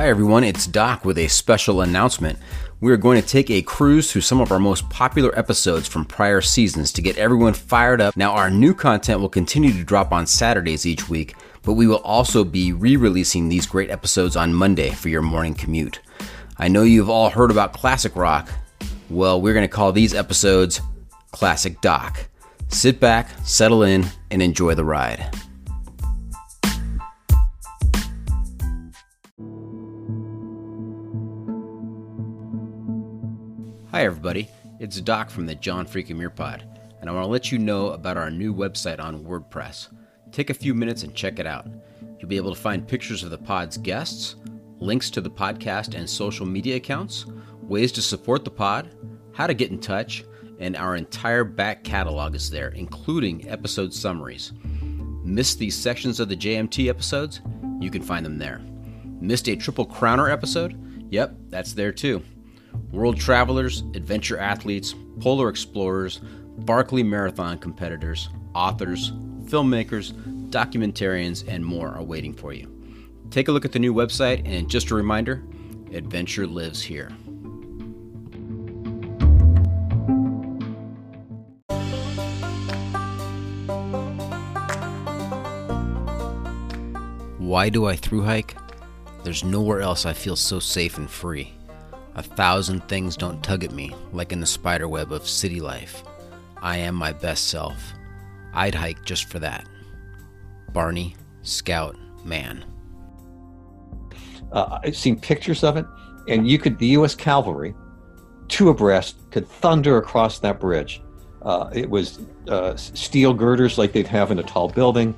Hi, everyone. It's Doc with a special announcement. We are going to take a cruise through some of our most popular episodes from prior seasons to get everyone fired up. Now, our new content will continue to drop on Saturdays each week, but we will also be re releasing these great episodes on Monday for your morning commute. I know you've all heard about classic rock. Well, we're going to call these episodes Classic Doc. Sit back, settle in, and enjoy the ride. Hi, everybody. It's Doc from the John Freakin' Muir Pod, and I want to let you know about our new website on WordPress. Take a few minutes and check it out. You'll be able to find pictures of the pod's guests, links to the podcast and social media accounts, ways to support the pod, how to get in touch, and our entire back catalog is there, including episode summaries. Missed these sections of the JMT episodes? You can find them there. Missed a Triple Crowner episode? Yep, that's there too world travelers, adventure athletes, polar explorers, Barkley Marathon competitors, authors, filmmakers, documentarians, and more are waiting for you. Take a look at the new website, and just a reminder adventure lives here. Why do I through hike? There's nowhere else I feel so safe and free. A thousand things don't tug at me like in the spiderweb of city life. I am my best self. I'd hike just for that. Barney, Scout, Mann. Uh, I've seen pictures of it, and you could, the U.S. Cavalry, two abreast, could thunder across that bridge. Uh, it was uh, steel girders like they'd have in a tall building.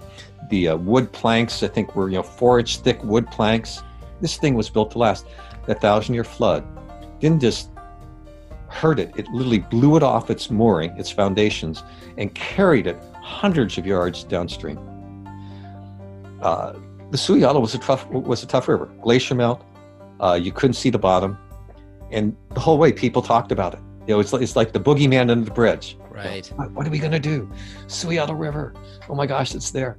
The uh, wood planks, I think, were you know four inch thick wood planks. This thing was built to last. That thousand year flood didn't just hurt it, it literally blew it off its mooring, its foundations, and carried it hundreds of yards downstream. Uh, the Suiattle was a tough was a tough river. Glacier melt, uh, you couldn't see the bottom, and the whole way people talked about it. You know, it's, it's like the boogeyman under the bridge. Right. What, what are we gonna do? Suiattle River. Oh my gosh, it's there.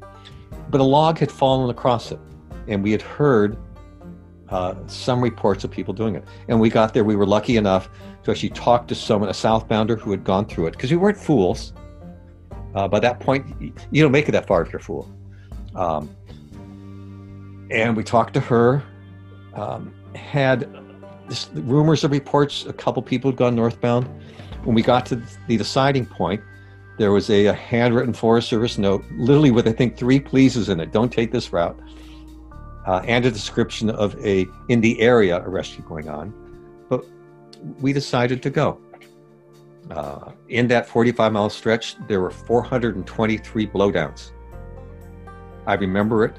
But a log had fallen across it, and we had heard uh, some reports of people doing it. And we got there, we were lucky enough to actually talk to someone, a southbounder who had gone through it, because we weren't fools. Uh, by that point, you don't make it that far if you're a fool. Um, and we talked to her, um, had this, rumors of reports, a couple people had gone northbound. When we got to the deciding point, there was a, a handwritten Forest Service note, literally with, I think, three pleases in it. Don't take this route uh, and a description of a in the area a rescue going on. But we decided to go. Uh, in that 45 mile stretch, there were 423 blowdowns. I remember it.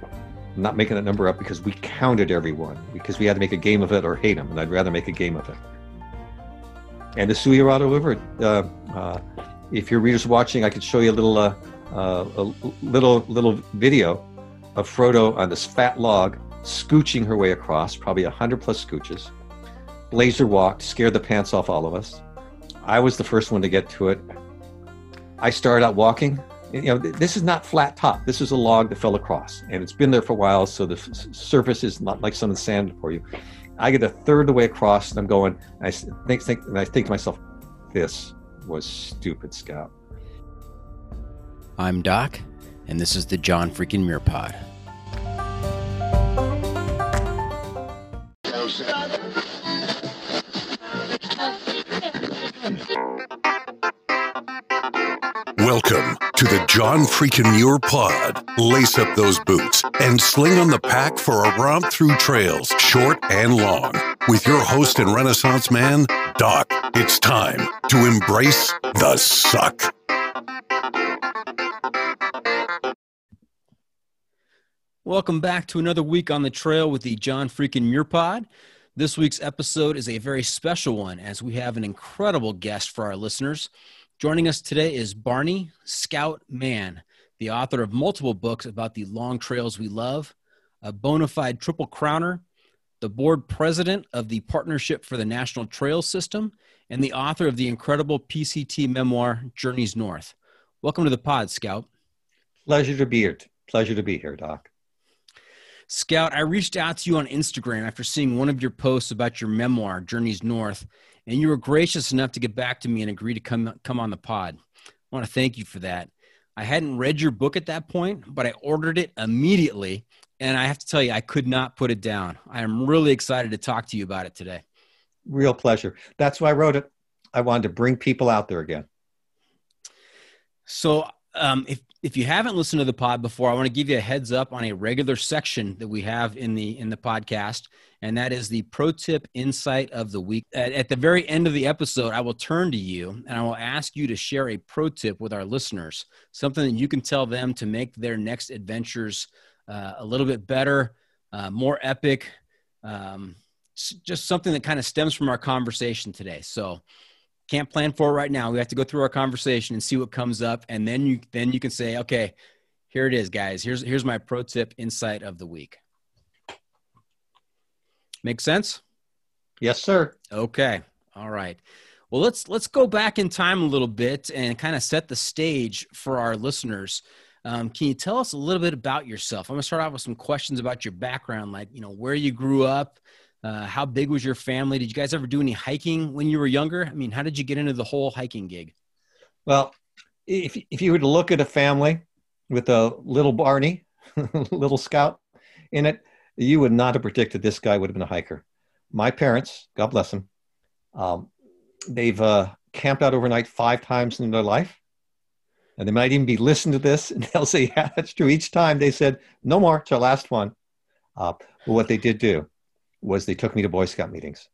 I'm not making that number up because we counted everyone because we had to make a game of it or hate them, and I'd rather make a game of it. And the Suiattle River, uh, uh, if your readers watching, I could show you a little uh, uh, a little little video of Frodo on this fat log, scooching her way across, probably a hundred plus scooches. Blazer walked, scared the pants off all of us. I was the first one to get to it. I started out walking. You know, this is not flat top. This is a log that fell across, and it's been there for a while, so the surface is not like some of the sand for you. I get a third of the way across, and I'm going. I think, think, and I think to myself, "This was stupid, Scout." I'm Doc, and this is the John freaking Muir Pod. Welcome to the John Freakin' Muir Pod. Lace up those boots and sling on the pack for a romp through trails, short and long. With your host and Renaissance man, Doc, it's time to embrace the suck. Welcome back to another week on the trail with the John Freakin' Muir Pod. This week's episode is a very special one as we have an incredible guest for our listeners. Joining us today is Barney Scout Mann, the author of multiple books about the long trails we love, a bona fide triple crowner, the board president of the Partnership for the National Trail System, and the author of the incredible PCT memoir, Journeys North. Welcome to the pod, Scout. Pleasure to be here. Pleasure to be here, Doc. Scout, I reached out to you on Instagram after seeing one of your posts about your memoir, Journeys North, and you were gracious enough to get back to me and agree to come come on the pod. I want to thank you for that. I hadn't read your book at that point, but I ordered it immediately, and I have to tell you, I could not put it down. I am really excited to talk to you about it today. Real pleasure. That's why I wrote it. I wanted to bring people out there again. So, um, if if you haven't listened to the pod before, I want to give you a heads up on a regular section that we have in the in the podcast, and that is the pro tip insight of the week. At, at, the very end of the episode, I will turn to you and I will ask you to share a pro tip with our listeners, something that you can tell them to make their next adventures uh, a little bit better, uh, more epic, um, just something that kind of stems from our conversation today. So can't plan for it right now. We have to go through our conversation and see what comes up, and then you then you can say, okay, here it is, guys. Here's here's my pro tip insight of the week. Make sense? Yes, sir. Okay. All right. Well, let's let's go back in time a little bit and kind of set the stage for our listeners. Um, can you tell us a little bit about yourself? I'm going to start off with some questions about your background, like you know where you grew up, uh, how big was your family? Did you guys ever do any hiking when you were younger? I mean, how did you get into the whole hiking gig? Well, if, if you were to look at a family with a little Barney, little scout in it, you would not have predicted this guy would have been a hiker. My parents, God bless them, um, they've uh, camped out overnight five times in their life. And they might even be listening to this and they'll say, yeah, that's true. Each time they said, no more, it's our last one. Uh, but what they did do was they took me to Boy Scout meetings.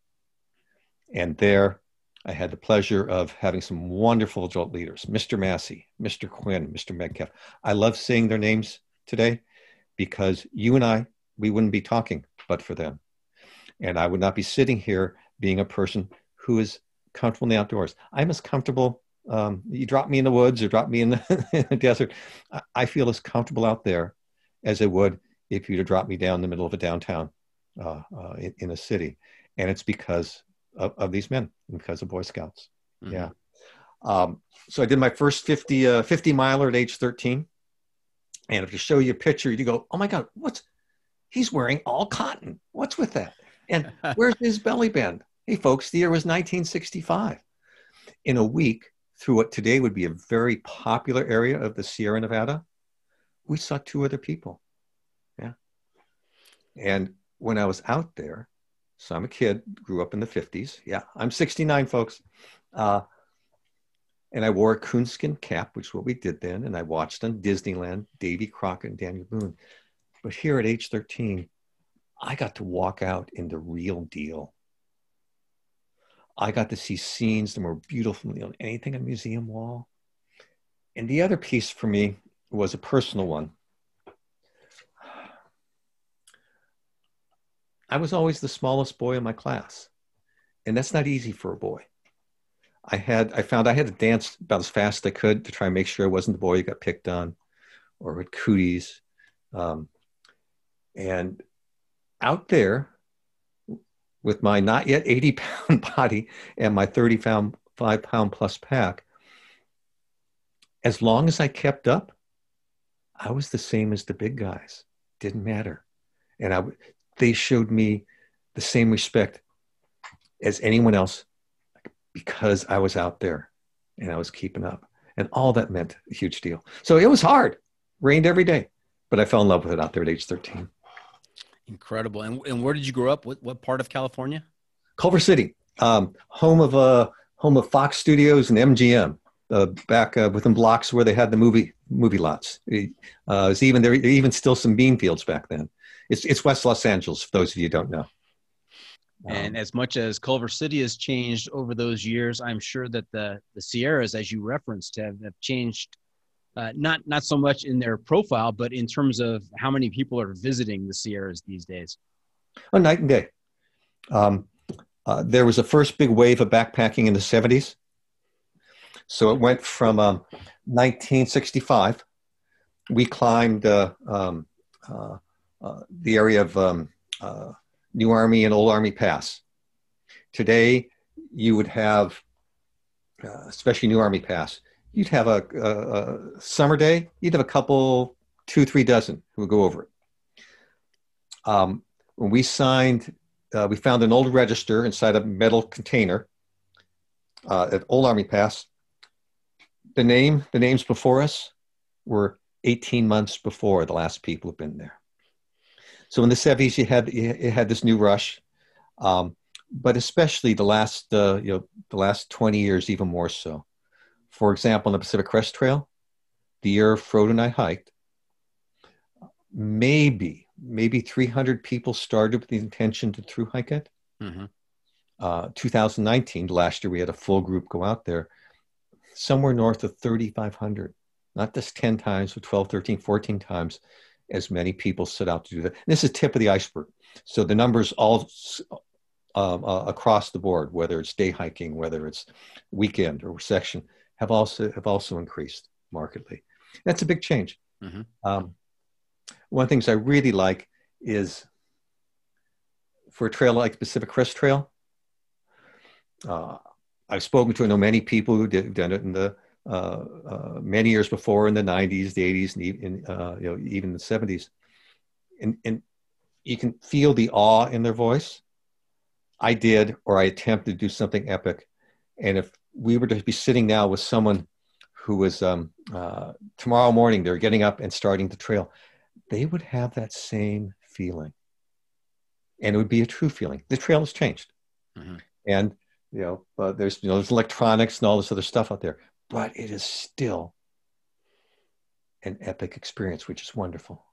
And there I had the pleasure of having some wonderful adult leaders, Mr. Massey, Mr. Quinn, Mr. Metcalf. I love seeing their names today because you and I, we wouldn't be talking but for them. And I would not be sitting here being a person who is comfortable in the outdoors. I'm as comfortable. Um, you drop me in the woods or drop me in the, in the desert. I, I, feel as comfortable out there as I would if you'd have dropped me down in the middle of a downtown uh, uh, in, in, a city, and it's because of, of, these men, because of Boy Scouts. Mm-hmm. Yeah. Um, so I did my first 50, uh, 50 miler at age 13. And if you show you a picture, you go, oh my God, what's, he's wearing all cotton. What's with that? And where's his belly band? Hey, folks, the year was 1965. In a week, through what today would be a very popular area of the Sierra Nevada, we saw two other people. Yeah. And when I was out there, so I'm a kid, grew up in the 50s. Yeah, I'm 69, folks. Uh, and I wore a coonskin cap, which is what we did then. And I watched on Disneyland Davy Crockett and Daniel Boone. But here at age 13, I got to walk out in the real deal. I got to see scenes that were beautiful than anything on a museum wall. And the other piece for me was a personal one. I was always the smallest boy in my class. And that's not easy for a boy. I had I found I had to dance about as fast as I could to try and make sure I wasn't the boy who got picked on or with cooties. Um, and out there with my not yet 80 pound body and my 30 pound, five pound plus pack, as long as I kept up, I was the same as the big guys. Didn't matter. And I, they showed me the same respect as anyone else because I was out there and I was keeping up. And all that meant a huge deal. So it was hard, rained every day, but I fell in love with it out there at age 13. Incredible. And, and where did you grow up? What, what part of California? Culver City, um, home of uh, home of Fox Studios and MGM. Uh, back uh, within blocks where they had the movie movie lots. Uh, even there, even still some bean fields back then. It's it's West Los Angeles. For those of you who don't know. And um, as much as Culver City has changed over those years, I'm sure that the the Sierras, as you referenced, have, have changed. Uh, not not so much in their profile, but in terms of how many people are visiting the Sierras these days. A night and day. Um, uh, there was a first big wave of backpacking in the 70s. So it went from um, 1965. We climbed uh, um, uh, the area of um, uh, New Army and Old Army Pass. Today, you would have, uh, especially New Army Pass, you'd have a, a, a, summer day, you'd have a couple, two, three dozen who would go over it. Um, when we signed, uh, we found an old register inside a metal container uh, at Old Army Pass. The name, the names before us were 18 months before the last people have been there. So in the 70s, you had you had this new rush, um, but especially the last uh, you know the last 20 years, even more so. For example, on the Pacific Crest Trail, the year Frodo and I hiked, maybe maybe 300 people started with the intention to through hike it. Mm-hmm. Uh, 2019, last year, we had a full group go out there, somewhere north of 3,500, not just 10 times, but 12, 13, 14 times as many people set out to do that. And this is tip of the iceberg. So the numbers all um, uh, across the board, whether it's day hiking, whether it's weekend or section, have also have also increased markedly. That's a big change. Mm-hmm. Um, one of the things I really like is for a trail like Pacific Crest Trail. Uh, I've spoken to I know many people who did done it in the uh, uh, many years before in the 90s, the 80s, and even, uh, you know, even the 70s. And, and you can feel the awe in their voice. I did, or I attempted to do something epic. And if we were to be sitting now with someone who was um, uh, tomorrow morning, they're getting up and starting the trail, they would have that same feeling. And it would be a true feeling. The trail has changed. Mm-hmm. And you know, uh, there's you know there's electronics and all this other stuff out there but it is still an epic experience, which is wonderful.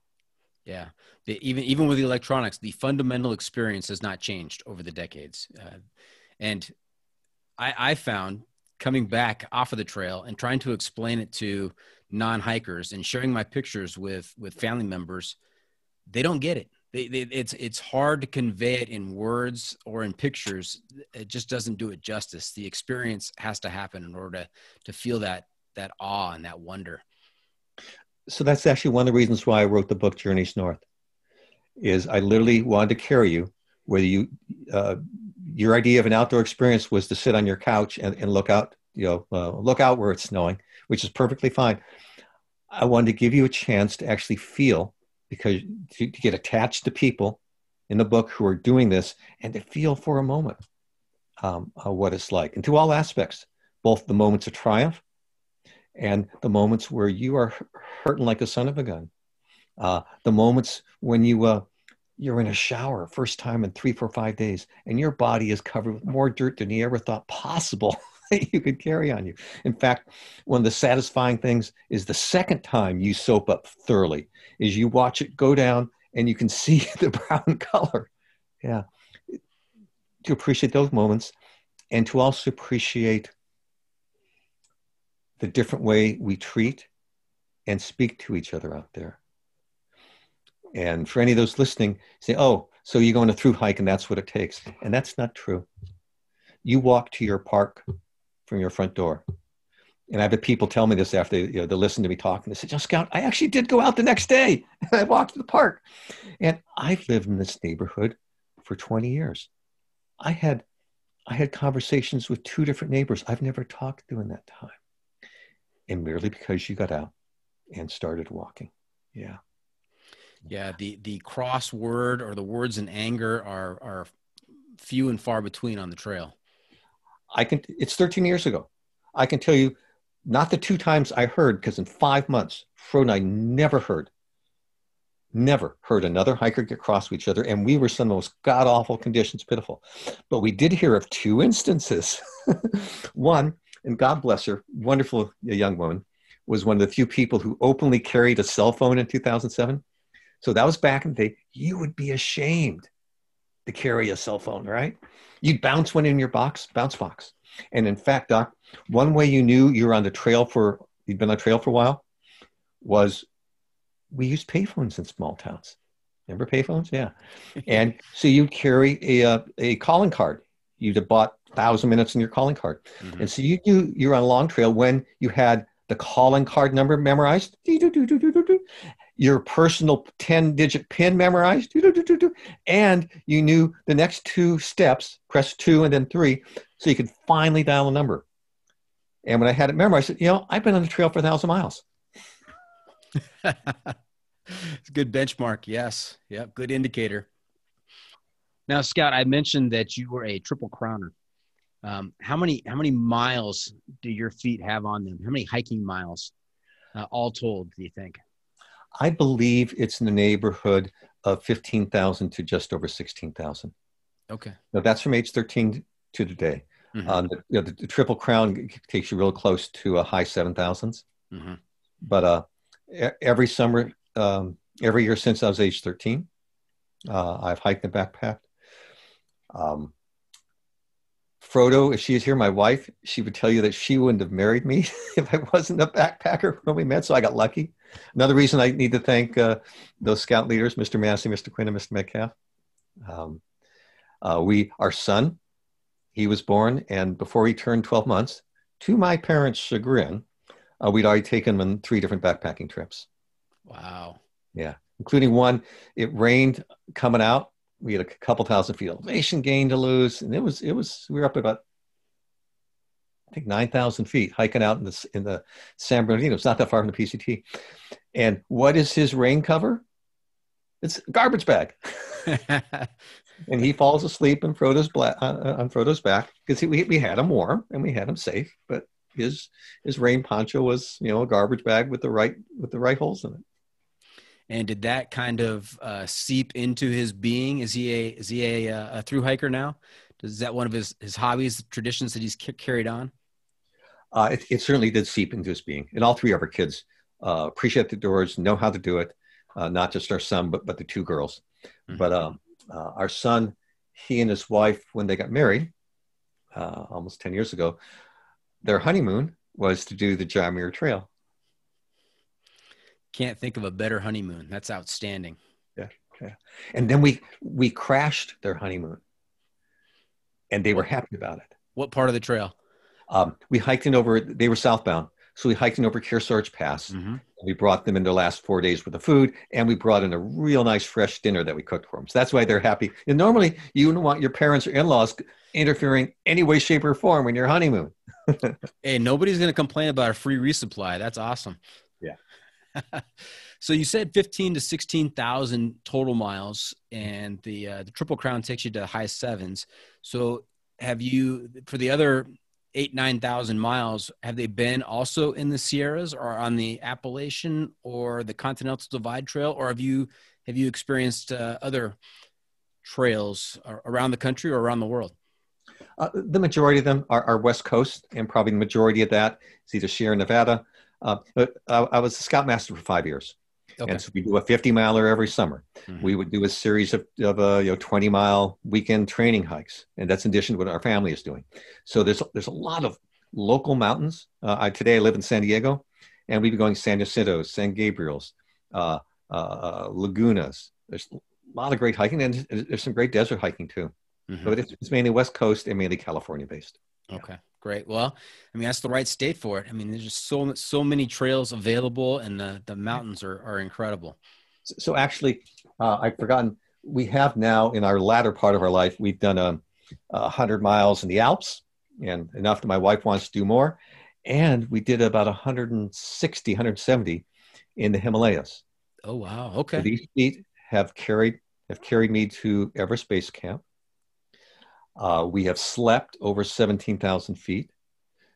Yeah, the, even even with the electronics, the fundamental experience has not changed over the decades, uh, and I, I found coming back off of the trail and trying to explain it to non-hikers and sharing my pictures with with family members, they don't get it. They, they, it's it's hard to convey it in words or in pictures. It just doesn't do it justice. The experience has to happen in order to to feel that that awe and that wonder. So that's actually one of the reasons why I wrote the book Journeys North. Is I literally wanted to carry you whether you uh, your idea of an outdoor experience was to sit on your couch and, and look out you know uh, look out where it's snowing, which is perfectly fine. I wanted to give you a chance to actually feel because to, to get attached to people in the book who are doing this and to feel for a moment um, uh, what it's like. And to all aspects, both the moments of triumph and the moments where you are hurting like a son of a gun, uh, the moments when you uh, you're in a shower first time in three, four, five days, and your body is covered with more dirt than you ever thought possible you could carry on you. In fact, one of the satisfying things is the second time you soap up thoroughly is you watch it go down and you can see the brown color. Yeah. To appreciate those moments and to also appreciate the different way we treat and speak to each other out there. And for any of those listening, say, oh, so you're going to through hike and that's what it takes. And that's not true. You walk to your park from your front door. And I've had people tell me this after you know, they listen to me talk, and they said, "John Scout, I actually did go out the next day. I walked to the park." And I've lived in this neighborhood for 20 years. I had I had conversations with two different neighbors I've never talked to in that time. And merely because you got out and started walking. Yeah. Yeah, the the cross word or the words in anger are are few and far between on the trail. I can it's 13 years ago. I can tell you not the two times I heard, because in five months, Fro and I never heard, never heard another hiker get cross with each other. And we were some of the most god awful conditions, pitiful. But we did hear of two instances. one, and God bless her, wonderful young woman, was one of the few people who openly carried a cell phone in 2007. So that was back in the day. You would be ashamed to carry a cell phone, right? You'd bounce one in your box, bounce box. And in fact, Doc, one way you knew you were on the trail for, you'd been on the trail for a while, was we used payphones in small towns. Remember payphones? Yeah. and so you'd carry a, uh, a calling card. You'd have bought thousand minutes in your calling card. Mm-hmm. And so you knew you were on a long trail when you had the calling card number memorized, your personal 10 digit pin memorized, and you knew the next two steps, press two and then three, so you could finally dial a number. And when I had it memorized, I said, you know, I've been on the trail for a thousand miles. it's a good benchmark. Yes. Yep. Good indicator. Now, Scout, I mentioned that you were a triple crowner. Um, how many how many miles do your feet have on them? How many hiking miles, uh, all told, do you think? I believe it's in the neighborhood of fifteen thousand to just over sixteen thousand. Okay. Now that's from age thirteen to today. Mm-hmm. Um, the, you know, the, the, triple crown takes you real close to a high seven thousands. Mm-hmm. But uh, every summer, um, every year since I was age thirteen, uh, I've hiked and backpacked. Um, Frodo, if she was here, my wife, she would tell you that she wouldn't have married me if I wasn't a backpacker when we met. So I got lucky. Another reason I need to thank uh, those scout leaders, Mr. Massey, Mr. Quinn, and Mr. Metcalf. Um, uh, we, our son, he was born, and before he turned 12 months, to my parents' chagrin, uh, we'd already taken him on three different backpacking trips. Wow. Yeah, including one. It rained coming out we had a couple thousand feet elevation gain to lose, and it was it was we were up about I think nine thousand feet hiking out in the in the San Bernardino. It's not that far from the PCT. And what is his rain cover? It's a garbage bag. and he falls asleep in Frodo's bla- uh, uh on Frodo's back because we we had him warm and we had him safe, but his his rain poncho was you know a garbage bag with the right with the right holes in it and did that kind of uh, seep into his being? Is he a is he a, uh, a through hiker now? Is that one of his his hobbies, traditions that he's carried on? Uh, it, it, certainly did seep into his being, and all three of our kids uh, appreciate the doors, know how to do it. Uh, not just our son, but but the two girls. Mm-hmm. But um, uh, our son, he and his wife, when they got married, almost ten years ago, their honeymoon was to do the John Muir Trail can't think of a better honeymoon. That's outstanding. Yeah, yeah. And then we we crashed their honeymoon, and they were happy about it. What part of the trail? Um, we hiked in over. They were southbound, so we hiked in over Kearsarge Pass. Mm-hmm. We brought them in their last four days with the food, and we brought in a real nice fresh dinner that we cooked for them. So that's why they're happy. And normally, you wouldn't want your parents or in-laws interfering any way, shape, or form in your honeymoon. hey, nobody's going to complain about a free resupply. That's awesome. so you said 15 to 16,000 total miles and the uh, the triple crown takes you to the high sevens. So have you for the other 8 9,000 miles have they been also in the Sierras or on the Appalachian or the Continental Divide Trail or have you have you experienced uh, other trails around the country or around the world? Uh, the majority of them are, are, West Coast, and probably the majority of that is either Sierra Nevada, uh, but I, I, was a scoutmaster for five years. Okay. And so we do a 50 miler every summer. Mm-hmm. We would do a series of, of uh, you know 20 mile weekend training hikes, and that's in addition to what our family is doing. So there's there's a lot of local mountains. Uh, I, today I live in San Diego, and we've been going San Jacinto, San Gabriel's, uh, uh, uh, Lagunas. There's a lot of great hiking, and there's some great desert hiking too. Mm-hmm. But it's, it's, mainly West Coast and mainly California based. Okay, Great. Well, I mean, that's the right state for it. I mean, there's just so so many trails available, and the the mountains are are incredible. So actually, uh, I've forgotten. We have now in our latter part of our life, we've done a, a hundred miles in the Alps, and enough that my wife wants to do more. And we did about 160, 170 in the Himalayas. Oh wow! Okay. So these feet have carried have carried me to Everest Base Camp. Uh, we have slept over 17,000 feet.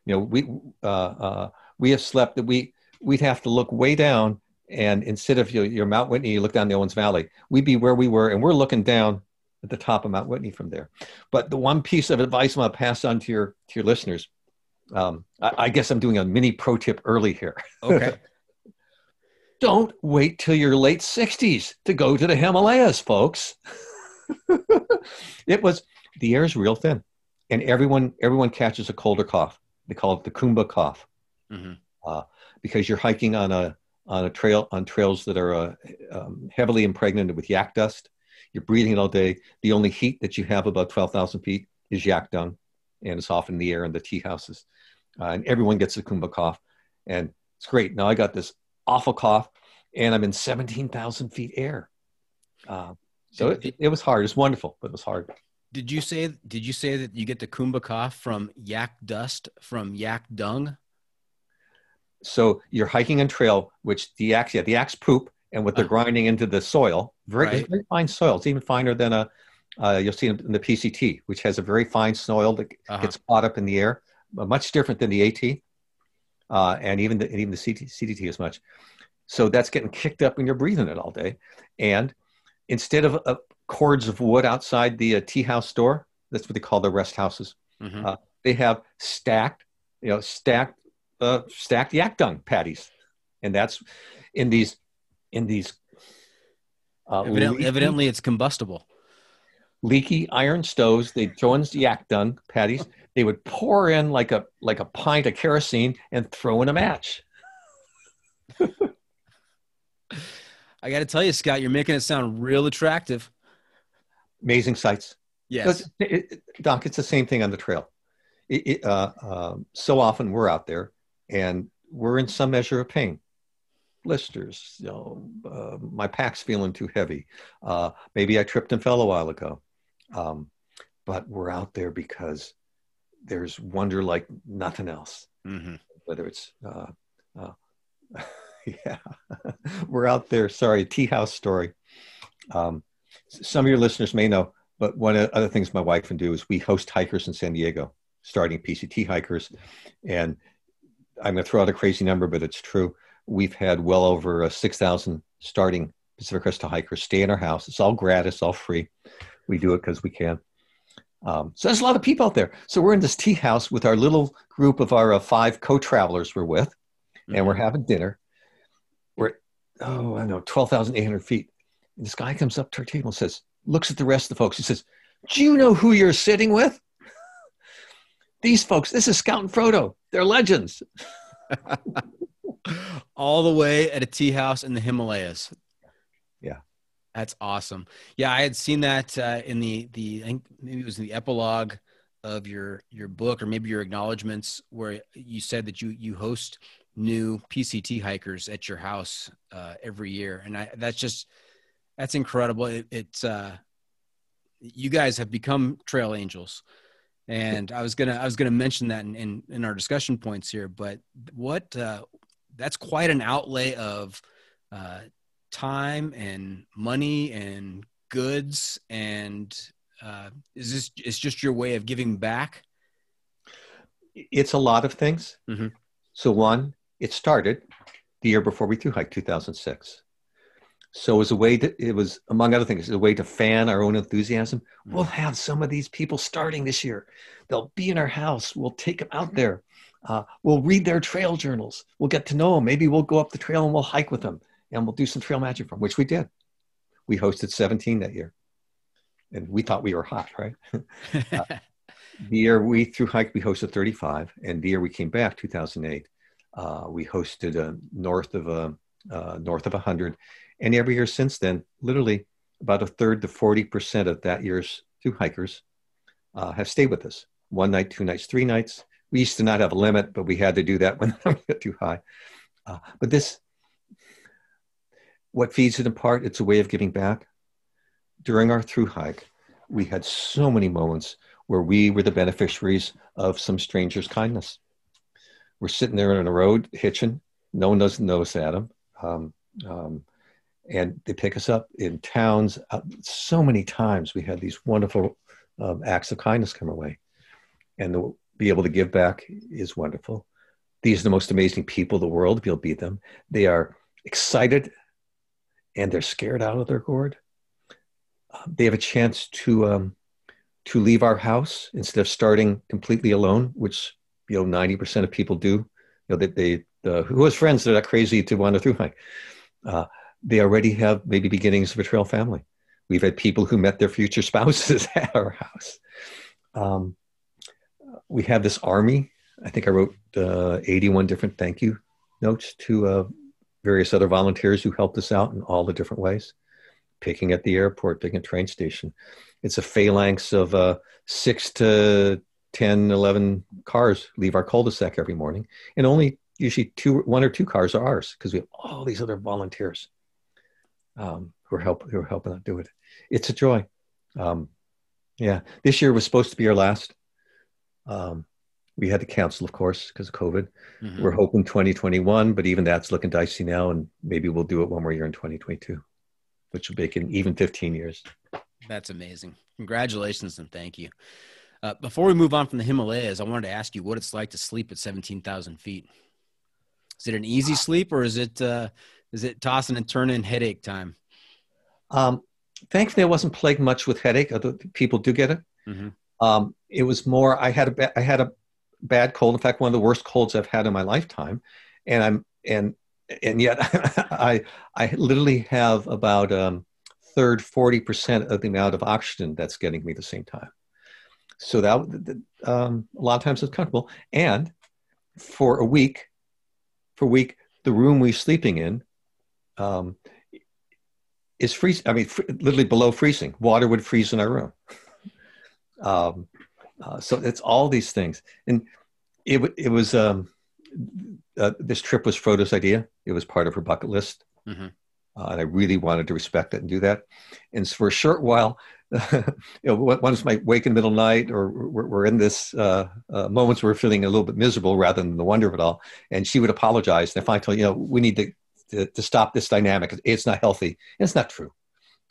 You know, we uh, uh, we have slept that we we'd have to look way down, and instead of your, your Mount Whitney, you look down the Owens Valley. We'd be where we were, and we're looking down at the top of Mount Whitney from there. But the one piece of advice I'm to pass on to your to your listeners, um, I, I guess I'm doing a mini pro tip early here. Okay. Don't wait till your late 60s to go to the Himalayas, folks. it was the air is real thin, and everyone everyone catches a cold or cough. They call it the Khumbu cough, mm-hmm. uh, because you're hiking on a on a trail on trails that are uh, um, heavily impregnated with yak dust. You're breathing it all day. The only heat that you have above 12,000 feet is yak dung, and it's often in the air in the tea houses. Uh, and everyone gets the Khumbu cough, and it's great. Now I got this awful cough, and I'm in 17,000 feet air. Uh, so it, it, was hard. It's wonderful, but it was hard. Did you say? Did you say that you get the cough from yak dust from yak dung? So you're hiking on trail, which the yaks, yeah, the yaks poop, and what they're uh-huh. grinding into the soil, very, right. very fine soil. It's even finer than a. Uh, you'll see in the PCT, which has a very fine soil that uh-huh. gets caught up in the air, much different than the AT, uh, and even the and even the CT, CDT as much. So that's getting kicked up, and you're breathing it all day. And instead of uh, cords of wood outside the uh, tea house door. That's what they call the rest houses. Mm-hmm. Uh, they have stacked, you know, stacked, uh, stacked yak dung patties, and that's in these, in these. Uh, evidently, leaky, evidently, it's combustible. Leaky iron stoves. They throw in yak dung patties. They would pour in like a like a pint of kerosene and throw in a match. I got to tell you, Scout, you're making it sound real attractive amazing sights. Yes, it, it, Doc, it's the same thing on the trail. It, uh, uh, so often we're out there and we're in some measure of pain. Blisters, you know, uh, my pack's feeling too heavy. Uh, maybe I tripped and fell a while ago. Um, but we're out there because there's wonder like nothing else. Mm-hmm. Whether it's, uh, uh, yeah, we're out there. Sorry, tea house story. Um, some of your listeners may know, but one of the other things my wife and do is we host hikers in San Diego, starting PCT hikers. And I'm going to throw out a crazy number, but it's true. We've had well over uh, 6,000 starting Pacific Crest hikers stay in our house. It's all gratis, all free. We do it because we can. Um, so there's a lot of people out there. So we're in this tea house with our little group of our uh, five co-travelers we're with, mm-hmm. and we're having dinner. We're, oh, I don't know, 12,800 feet. This guy comes up to our table and says, looks at the rest of the folks. He says, Do you know who you're sitting with? These folks, this is Scout and Frodo. They're legends. All the way at a tea house in the Himalayas. Yeah. That's awesome. Yeah, I had seen that uh, in the the I think maybe it was in the epilogue of your your book or maybe your acknowledgments where you said that you you host new PCT hikers at your house uh, every year, and I, that's just that's incredible. It, it's uh, you guys have become trail angels, and I was gonna I was gonna mention that in in, in our discussion points here. But what uh, that's quite an outlay of uh, time and money and goods and uh, is this is just your way of giving back? It's a lot of things. Mm-hmm. So one, it started the year before we through hike 2006 so it was a way to, it was among other things, a way to fan our own enthusiasm. Mm. We'll have some of these people starting this year. They'll be in our house. We'll take them out there. Uh, we'll read their trail journals. We'll get to know them. Maybe we'll go up the trail and we'll hike with them, and we'll do some trail magic from which we did. We hosted 17 that year, and we thought we were hot, right? uh, the year we through hike, we hosted 35, and the year we came back, 2008, uh, we hosted uh, north of a uh, north of 100 and every year since then, literally about a third to 40% of that year's through hikers uh, have stayed with us one night, two nights, three nights. we used to not have a limit, but we had to do that when I got too high. Uh, but this, what feeds it in part, it's a way of giving back. During our through hike, we had so many moments where we were the beneficiaries of some stranger's kindness. We're sitting there on the road hitching. No one doesn't notice Adam. Um, um, and they pick us up in towns. Uh, so many times we had these wonderful um, acts of kindness come our way. And to be able to give back is wonderful. These are the most amazing people in the world be able beat them. They are excited and they're scared out of their gourd. Uh, they have a chance to um, to leave our house instead of starting completely alone, which you know ninety percent of people do. You know that they, they who has friends that are crazy to wander through hike. Uh, they already have maybe beginnings of a trail family. We've had people who met their future spouses at our house. Um, we have this army. I think I wrote uh, 81 different thank you notes to uh, various other volunteers who helped us out in all the different ways. Picking at the airport, picking at train station. It's a phalanx of uh, six to 10, 11 cars leave our cul-de-sac every morning. And only usually two, one or two cars are ours because we have all these other volunteers um, who are help who are helping us do it. It's a joy. Um, yeah, this year was supposed to be our last. Um, we had to cancel, of course, because of COVID. Mm-hmm. We're hoping 2021, but even that's looking dicey now, and maybe we'll do it one more year in 2022, which will make it even 15 years. That's amazing. Congratulations and thank you. Uh, before we move on from the Himalayas, I wanted to ask you what it's like to sleep at 17,000 feet. Is it an easy sleep or is it uh, is it tossing and turning headache time? Um, thankfully, I wasn't plagued much with headache. Other people do get it. Mm-hmm. Um, it was more. I had a I had a bad cold. In fact, one of the worst colds I've had in my lifetime, and I'm and and yet I I literally have about um, third forty percent of the amount of oxygen that's getting me at the same time. So that um, a lot of times it's comfortable. And for a week, for a week, the room we're sleeping in um, is freezing. I mean, fr- literally below freezing. Water would freeze in our room. um, uh, so it's all these things, and it it was um, uh, this trip was Frodo's idea. It was part of her bucket list, mm-hmm. uh, and I really wanted to respect it and do that. And so for a short while, you know, once my wake in the middle night, or we're, we're in this uh, uh, moments where we're feeling a little bit miserable rather than the wonder of it all, and she would apologize. And if I told you know, we need to to, to stop this dynamic. It's not healthy. It's not true.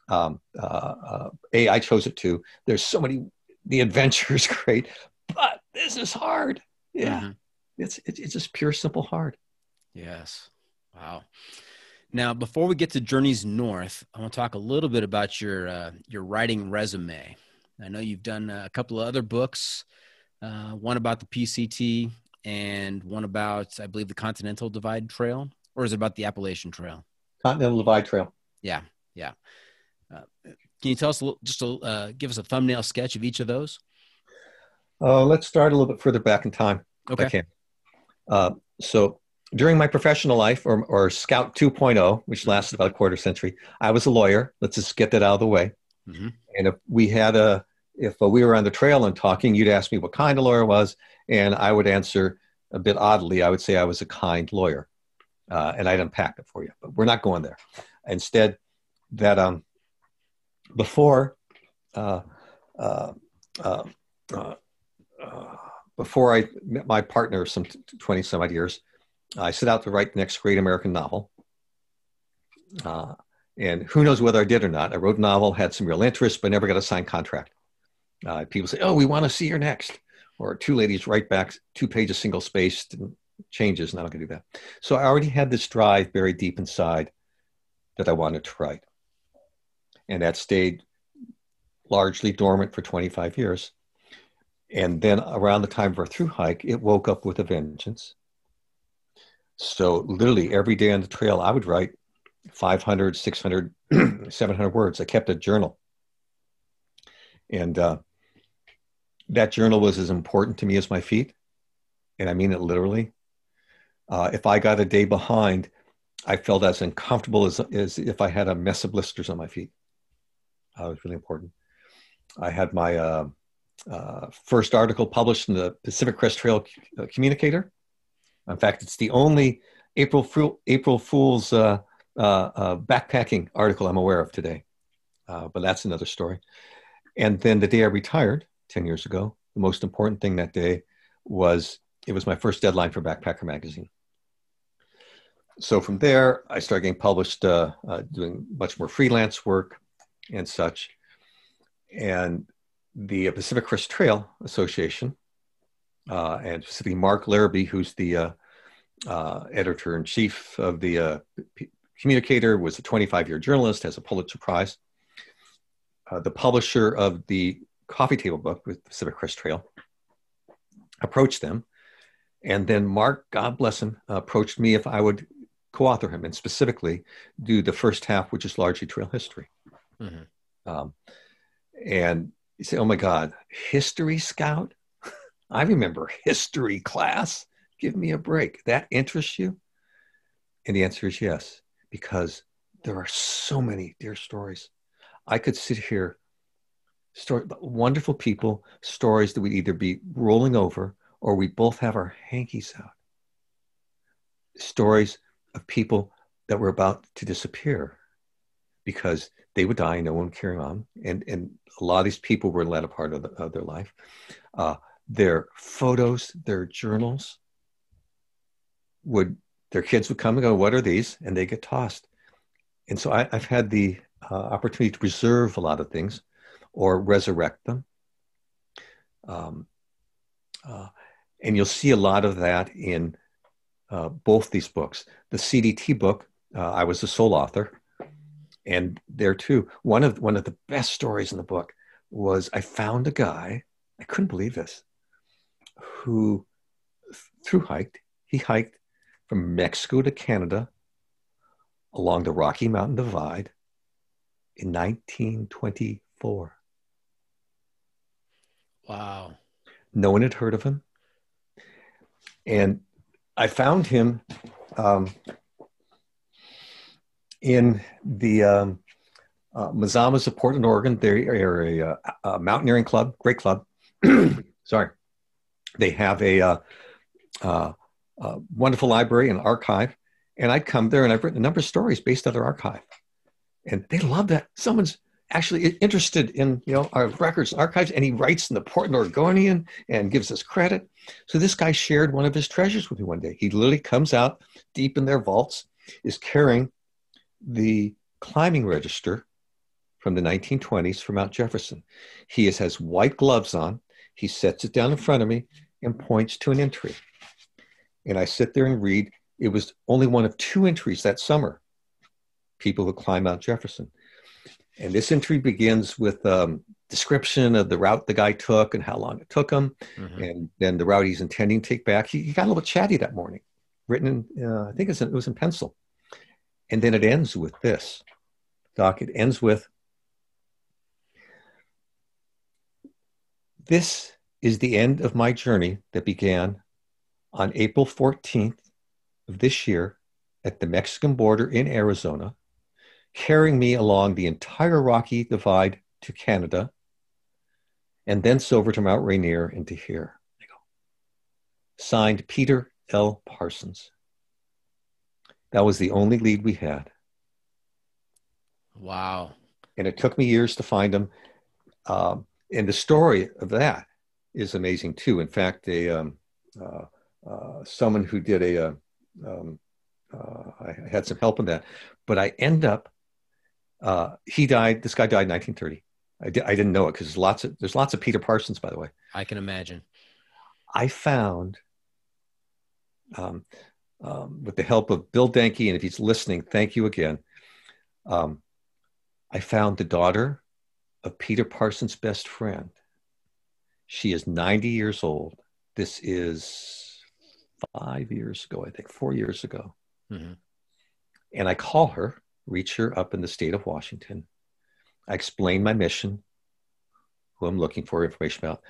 Um, uh, uh, a, I chose it too. There's so many. The adventure is great, but this is hard. Yeah, mm-hmm. it's, it's it's just pure simple hard. Yes. Wow. Now, before we get to Journeys North, I want to talk a little bit about your uh, your writing resume. I know you've done a couple of other books, uh, one about the PCT and one about, I believe, the Continental Divide Trail or is it about the Appalachian Trail? Continental Divide Trail. Yeah, yeah. Uh, can you tell us a little, just a, uh, give us a thumbnail sketch of each of those? Uh, let's start a little bit further back in time. Okay. Uh, so during my professional life, or, or Scout 2.0, which lasted about a quarter century, I was a lawyer. Let's just get that out of the way. Mm-hmm. And if we had a, if we were on the trail and talking, you'd ask me what kind of lawyer I was, and I would answer a bit oddly. I would say I was a kind lawyer uh, and I'd unpack it for you. But we're not going there. Instead, that um, before uh, uh, uh, uh, uh before I met my partner, some twenty some odd years, I set out to write the next great American novel. and who knows whether I did or not? I wrote a novel, had some real interest, but never got a signed contract. people say, "Oh, we want to see your next," or two ladies write back two pages single spaced and changes, and I'm not going to do that. So I already had this drive buried deep inside that I wanted to write. And that stayed largely dormant for 25 years. And then around the time of our through hike, it woke up with a vengeance. So literally every day on the trail, I would write 500, 600, 700 words. I kept a journal. And uh, that journal was as important to me as my feet. And I mean it literally. Uh, if I got a day behind, I felt as uncomfortable as, as if I had a mess of blisters on my feet. Uh, it was really important. I had my uh, uh, first article published in the Pacific Crest Trail uh, Communicator. In fact, it's the only April, Fool, April Fool's uh, uh, backpacking article I'm aware of today. but that's another story. And then the day I retired 10 years ago, the most important thing that day was it was my first deadline for Backpacker Magazine. So from there, I started getting published, doing much more freelance work and such. And the Pacific Crest Trail Association, uh, and specifically Mark Larabee, who's the uh, uh, editor in chief of the uh, P- Communicator, was a 25 year journalist, has a Pulitzer Prize. Uh, the publisher of the coffee table book with Pacific Crest Trail approached them. And then Mark, God bless him, approached me if I would co author him and specifically do the first half, which is largely trail history. Mm-hmm. Um, and you say, oh my God, history scout? I remember history class. Give me a break. That interests you? And the answer is yes, because there are so many dear stories. I could sit here, story, wonderful people, stories that we'd either be rolling over or we both have our hankies out. Stories of people that were about to disappear because they would die, no one carrying on. And, and a lot of these people were led a part of, the, of their life. Uh, their photos, their journals would, their kids would come and go, What are these? And they get tossed. And so I, have had the uh, opportunity to preserve a lot of things or resurrect them. Um, uh, and you'll see a lot of that in uh, both these books. The CDT book, uh, I was the sole author and there too one of one of the best stories in the book was i found a guy i couldn't believe this who through hiked he hiked from mexico to canada along the rocky mountain divide in 1924 wow. No one had heard of him. And i found him um, in the um, uh, Mazamas of Portland, Oregon. They are a, a, a mountaineering club, great club. Sorry. They have a, uh, uh, wonderful library and archive. And I'd come there and I've written a number of stories based on their archive. And they love that. Someone's actually interested in you know our records and archives and he writes in the portland oregonian and gives us credit so this guy shared one of his treasures with me one day he literally comes out deep in their vaults is carrying the climbing register from the 1920s for Mount Jefferson. He is, has white gloves on. He sets it down in front of me and points to an entry. And I sit there and read. It was only one of two entries that summer, people who climb Mount Jefferson. And this entry begins with um, description of the route the guy took and how long it took him, mm-hmm. and then the route he's intending to take back. He, he got a little chatty that morning, written in, uh, I think in, it was in pencil. And then it ends with this, Doc. It ends with This is the end of my journey that began on April 14th of this year at the Mexican border in Arizona, carrying me along the entire Rocky Divide to Canada, and thence over to Mount Rainier and to here. Signed Peter L. Parsons. That was the only lead we had. Wow. And it took me years to find them. Um, and the story of that is amazing too. In fact, a um, uh, uh, someone who did a, uh, um, uh, I had some help in that, but I end up. Uh, he died. This guy died in 1930. I, di- I didn't know it because there's lots of there's lots of Peter Parsons, by the way. I can imagine. I found um, um, with the help of Bill Denke, and if he's listening, thank you again. Um, I found the daughter of Peter Parsons' best friend. She is 90 years old. This is five years ago, I think, four years ago. Mm-hmm. And I call her, reach her up in the state of Washington. I explain my mission, who I'm looking for information about.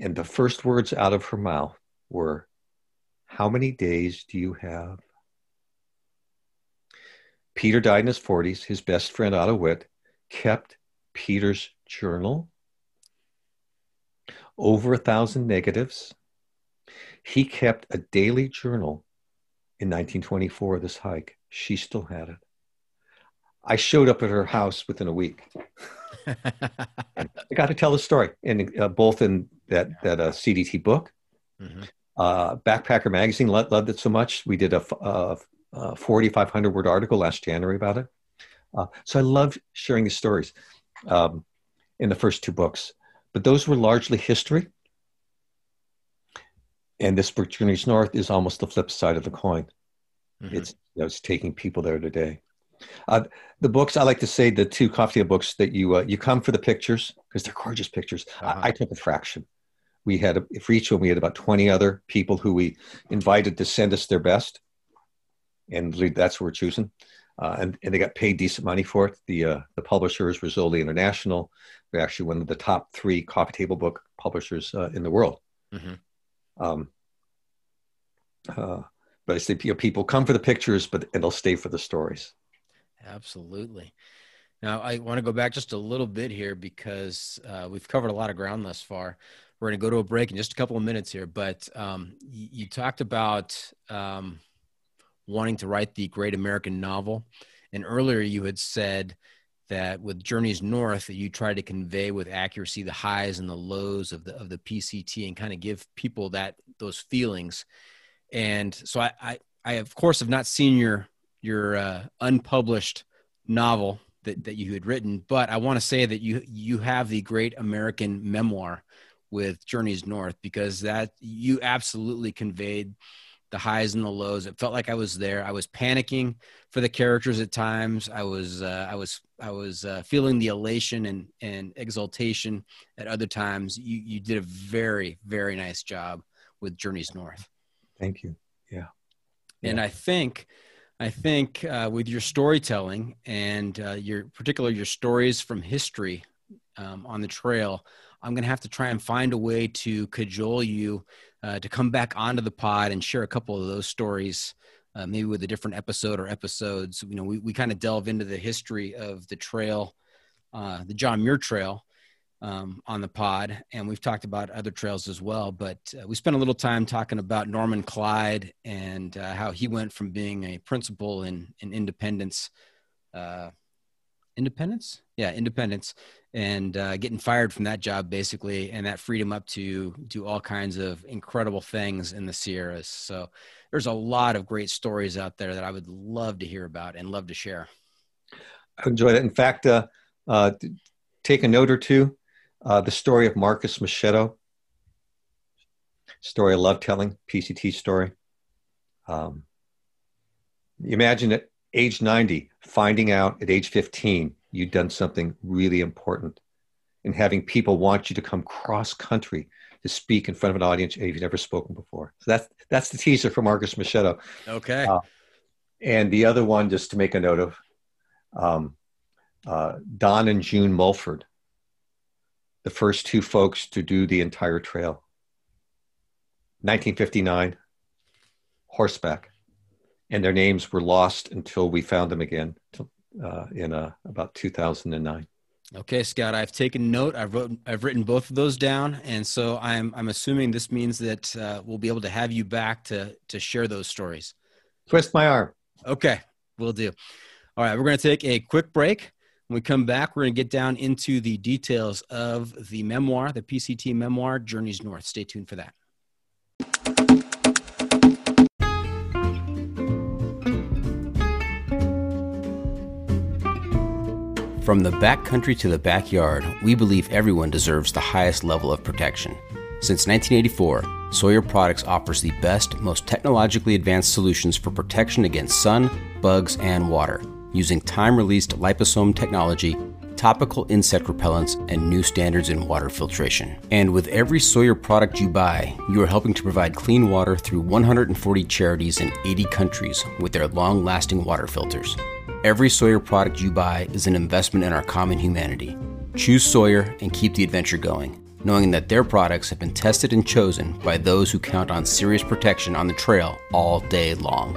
And the first words out of her mouth were, how many days do you have? Peter died in his 40s. His best friend, Otto Witt, kept Peter's journal. over a thousand negatives. He kept a daily journal in 1924 of this hike. She still had it. I showed up at her house within a week. I got to tell the story, and uh, both in that that uh, CDT book, mm-hmm. uh, Backpacker Magazine loved, loved, it so much. We did a, a, a 4,500 word article last January about it. Uh, so I love sharing the stories um, in the first two books, but those were largely history. And this book, Journeys North, is almost the flip side of the coin. Mm-hmm. It's you know, it's taking people there today. Uh, the books I like to say the two coffee table books that you uh, you come for the pictures because they're gorgeous pictures. Uh-huh. I, I, took a fraction. We had a, for each one we had about twenty other people who we invited to send us their best, and that's what we're choosing. Uh, and, and they got paid decent money for it. The uh, the publisher is Rizzoli International. They're actually one of the top three coffee table book publishers uh, in the world. Mm-hmm. Um, uh, but I say you know, people come for the pictures, but and they'll stay for the stories. Absolutely. Now, I want to go back just a little bit here because uh, we've covered a lot of ground thus far. We're going to go to a break in just a couple of minutes here, but um, you, talked about um, wanting to write the great American novel. And earlier you had said that with Journeys North, that you try to convey with accuracy the highs and the lows of the of the PCT and kind of give people that those feelings. And so I, I, I of course have not seen your your uh, unpublished novel that, that you had written, but I want to say that you you have the great American memoir with Journeys North because that you absolutely conveyed the highs and the lows. It felt like I was there. I was panicking for the characters at times. I was uh, I was I was uh, feeling the elation and and exultation at other times. You you did a very very nice job with Journeys North. Thank you. Yeah. And I think I think uh, with your storytelling and uh, your particular your stories from history um, on the trail, I'm going to have to try and find a way to cajole you uh, to come back onto the pod and share a couple of those stories, uh, maybe with a different episode or episodes. You know, we, we kind of delve into the history of the trail, uh, the John Muir Trail, um, on the pod, and we've talked about other trails as well. But uh, we spent a little time talking about Norman Clyde and uh, how he went from being a principal in in Independence, uh, Independence, yeah, Independence, and uh, getting fired from that job basically, and that freed him up to do all kinds of incredible things in the Sierras. So there's a lot of great stories out there that I would love to hear about and love to share. I enjoyed it. In fact, uh, uh, take a note or two uh, the story of Marcus Machado, story I love telling, PCT story. Um, imagine at age 90, finding out at age 15 you'd done something really important and having people want you to come cross country to speak in front of an audience if you've never spoken before. So that's that's the teaser for Marcus Machado. Okay. Uh, and the other one, just to make a note of, um, uh, Don and June Mulford the first two folks to do the entire trail. 1959, horseback. And their names were lost until we found them again uh, in uh, about 2009. Okay, Scout, I've taken note. I've, wrote, I've written both of those down. And so I'm, I'm assuming this means that uh, we'll be able to have you back to, to share those stories. Twist my arm. Okay, we'll do. All right, we're going to take a quick break. When we come back, we're going to get down into the details of the memoir, the PCT memoir, Journeys North. Stay tuned for that. From the backcountry to the backyard, we believe everyone deserves the highest level of protection. Since 1984, Sawyer Products offers the best, most technologically advanced solutions for protection against sun, bugs, and water using time released liposome technology, topical insect repellents, and new standards in water filtration. And with every Sawyer product you buy, you are helping to provide clean water through 140 charities in 80 countries with their long lasting water filters. Every Sawyer product you buy is an investment in our common humanity. Choose Sawyer and keep the adventure going, knowing that their products have been tested and chosen by those who count on serious protection on the trail all day long.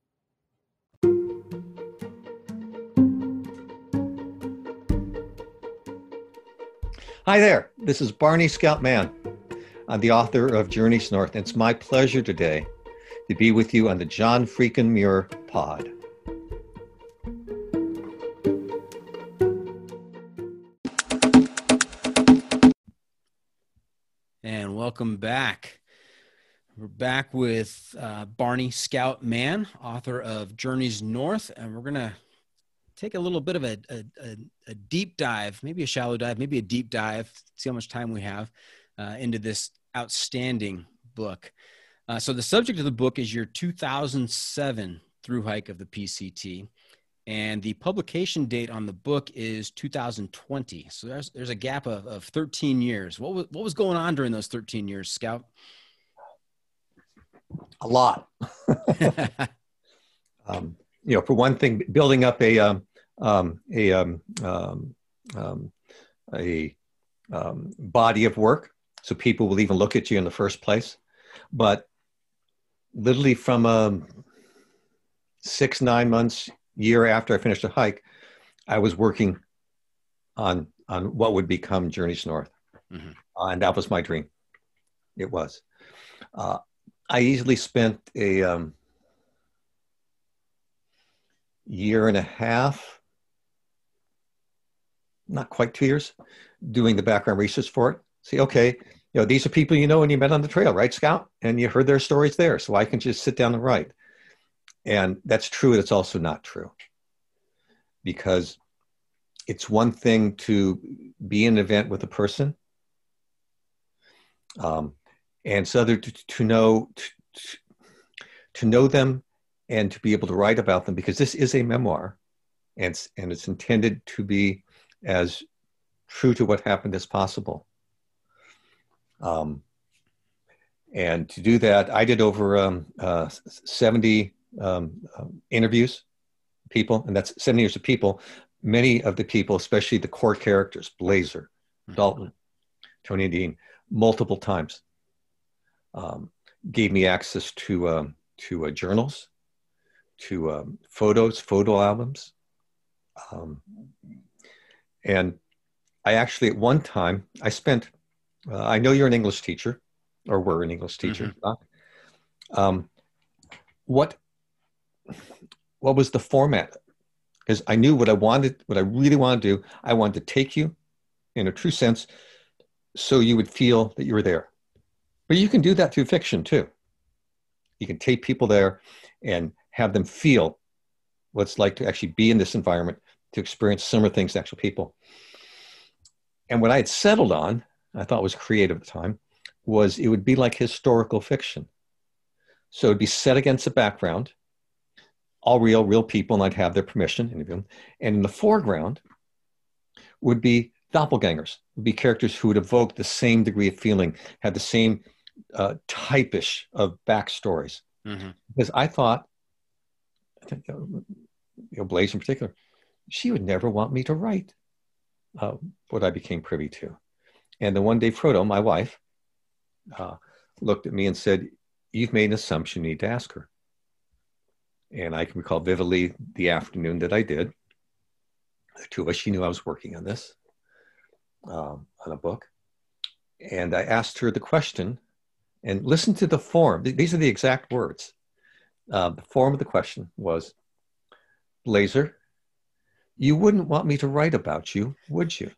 Hi there, this is Barney Scout Mann. I'm the author of Journeys North, and it's my pleasure today to be with you on the John Freakin Muir pod. And welcome back. We're back with uh, Barney Scout Mann, author of Journeys North, and we're going to take a little bit of a, a, a, deep dive, maybe a shallow dive, maybe a deep dive, see how much time we have uh, into this outstanding book. Uh, so, the subject of the book is your 2007 through hike of the PCT. And the publication date on the book is 2020. So there's there's a gap of, of 13 years. What was what was going on during those 13 years, Scout? A lot. um, you know, for one thing, building up a um, um, a um, um, um, a um, body of work, so people will even look at you in the first place. But literally from um, six nine months year after I finished a hike, I was working on on what would become Journeys North, mm-hmm. uh, and that was my dream. It was. Uh, I easily spent a um, year and a half not quite two years, doing the background research for it. See, okay, you know, these are people you know and you met on the trail, right, Scout? And you heard their stories there. So I can just sit down and write. And that's true. It's also not true. Because it's one thing to be in an event with a person. Um, and other to, to know to, to know them and to be able to write about them because this is a memoir and, and it's intended to be as true to what happened as possible. Um, and to do that, I did over um, uh, 70 um, uh, interviews, people, and that's 70 years of people. Many of the people, especially the core characters, Blazer, mm-hmm. Dalton, Tony and Dean, multiple times, um, gave me access to um, to uh, journals, to um, photos, photo albums, um, and I actually, at one time, I spent, uh, I know you're an English teacher or were an English teacher. Mm-hmm. Um, what, what was the format? Because I knew what I wanted, what I really wanted to do. I wanted to take you in a true sense so you would feel that you were there. But you can do that through fiction too. You can take people there and have them feel what it's like to actually be in this environment to experience similar things to actual people. And what I had settled on, I thought was creative at the time, was it would be like historical fiction. So it'd be set against a background, all real, real people, and I'd have their permission, interview them. And in the foreground would be doppelgangers, would be characters who would evoke the same degree of feeling, had the same uh, typish of backstories. Mm-hmm. Because I thought, you know, Blaze in particular, she would never want me to write uh, what I became privy to. And then one day, Frodo, my wife, uh, looked at me and said, You've made an assumption, you need to ask her. And I can recall vividly the afternoon that I did. The two of us, she knew I was working on this, um, on a book. And I asked her the question, and listen to the form. These are the exact words. Uh, the form of the question was Blazer, you wouldn't want me to write about you, would you?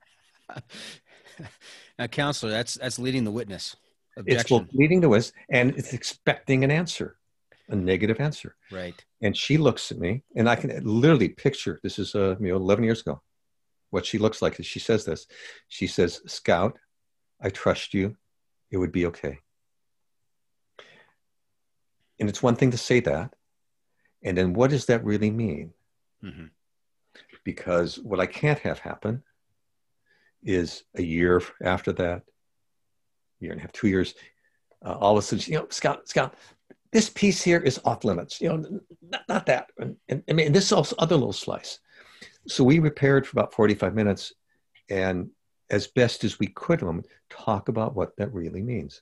now, counselor, that's that's leading the witness. Objection. It's leading to us and it's expecting an answer, a negative answer. right. And she looks at me, and I can literally picture this is uh, you know 11 years ago. What she looks like is she says this. She says, "Scout, I trust you. It would be okay." And it's one thing to say that, and then what does that really mean? hmm Because what I can't have happen is a year after that, year and a half, two years, uh, all of a sudden, you know, Scout, Scout, this piece here is off limits. You know, not, not that. And, and I mean, this also other little slice. So we repaired for about 45 minutes and as best as we could um, talk about what that really means.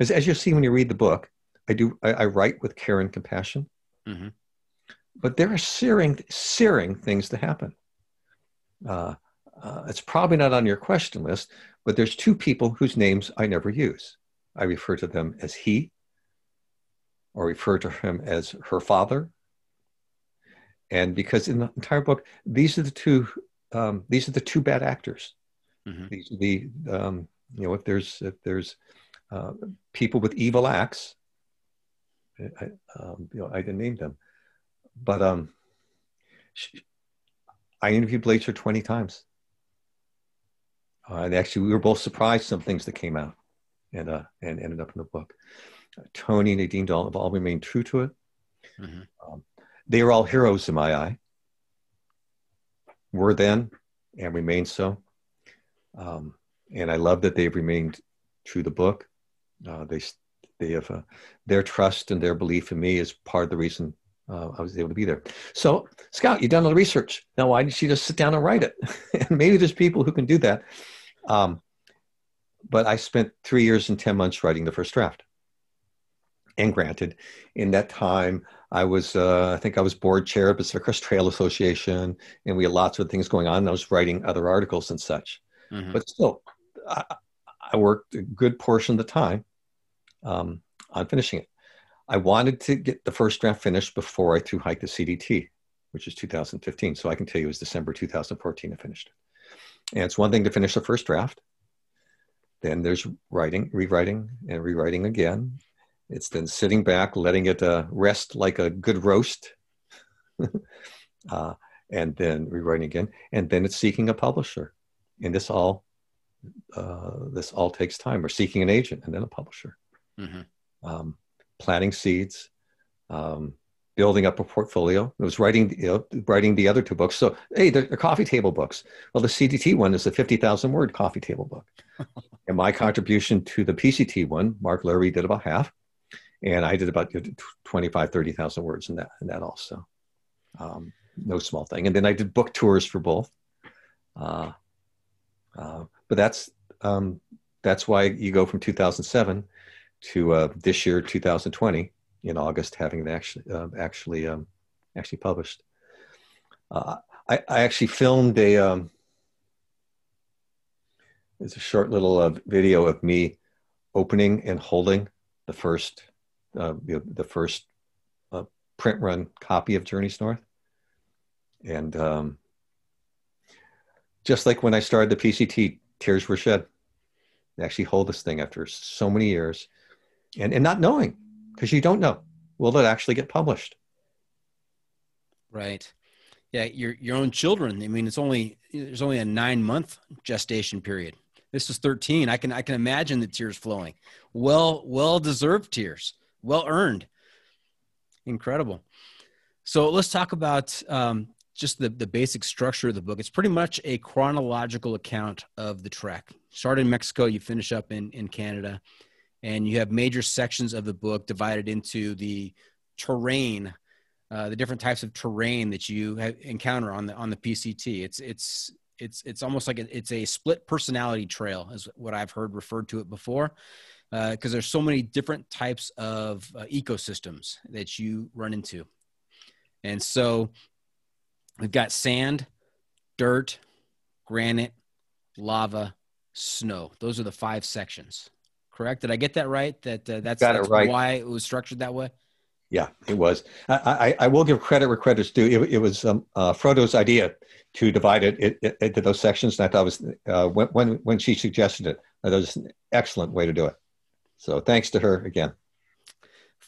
As, as you'll see when you read the book, I do, I, I write with care and compassion, hmm but there are searing, searing things to happen. Uh, uh, it's probably not on your question list, but there's two people whose names I never use. I refer to them as he, or refer to him as her father. And because in the entire book, these are the two, um, these are the two bad actors. hmm These are the, um, you know, if there's if there's uh, people with evil acts, I, um, you know, I didn't name them, but um, she, I interviewed Blazer 20 times. Uh, and actually, we were both surprised some things that came out and, uh, and ended up in the book. Uh, Tony and Nadine Dahl have all remained true to it. Mhm. Um, they are all heroes in my eye. Were then and remain so. Um, and I love that they've remained true to the book. Uh, they they have uh, their trust and their belief in me is part of the reason uh, I was able to be there. So, Scout, you've done all the research. Now, why didn't you just sit down and write it? and maybe there's people who can do that. Um, but I spent three years and 10 months writing the first draft. And granted, in that time, I was, uh, I think I was board chair of Pacific Crest Trail Association, and we had lots of things going on. And I was writing other articles and such. hmm But still, I, I worked a good portion of the time um, on finishing it. I wanted to get the first draft finished before I threw hike the CDT, which is 2015. So I can tell you it was December 2014 I finished it. And it's one thing to finish the first draft. Then there's writing, rewriting, and rewriting again. It's then sitting back, letting it uh, rest like a good roast, uh, and then rewriting again. And then it's seeking a publisher. And this all uh, this all takes time. Or seeking an agent and then a publisher hmm um, planting seeds, um, building up a portfolio. It was writing, you know, writing the other two books. So, hey, they're, they're coffee table books. Well, the CDT one is a 50,000 word coffee table book. and my contribution to the PCT one, Mark Larry did about half. And I did about 25, 30,000 words in that, in that also. Um, no small thing. And then I did book tours for both. Uh, uh, but that's, um, that's why you go from 2007 to uh, this year, 2020, in August, having it actually uh, actually um, actually published. Uh, I, I actually filmed a um, it's a short little uh, video of me opening and holding the first uh, you know, the first uh, print run copy of Journeys North, and um, just like when I started the PCT, tears were shed. I actually hold this thing after so many years and, and not knowing because you don't know will it actually get published Right. Yeah, your your own children. I mean, it's only there's only a nine month gestation period. This is 13. I can I can imagine the tears flowing. Well, well deserved tears. Well earned. Incredible. So let's talk about um, just the the basic structure of the book. It's pretty much a chronological account of the trek. Start in Mexico, you finish up in in Canada, and you have major sections of the book divided into the terrain uh, the different types of terrain that you encounter on the on the PCT. It's it's it's it's almost like a, it's a split personality trail, is what I've heard referred to it before, because there's so many different types of uh, ecosystems that you run into, and so we've got sand, dirt, granite, lava, snow. Those are the five sections. Correct? Did I get that right? That uh, that's, Got it right. why it was structured that way. yeah it was i, I, I will give credit where credit's due it, it was um, uh, frodo's idea to divide it, it, it into those sections and i thought it was uh, when, when when she suggested it that was an excellent way to do it So thanks to her again.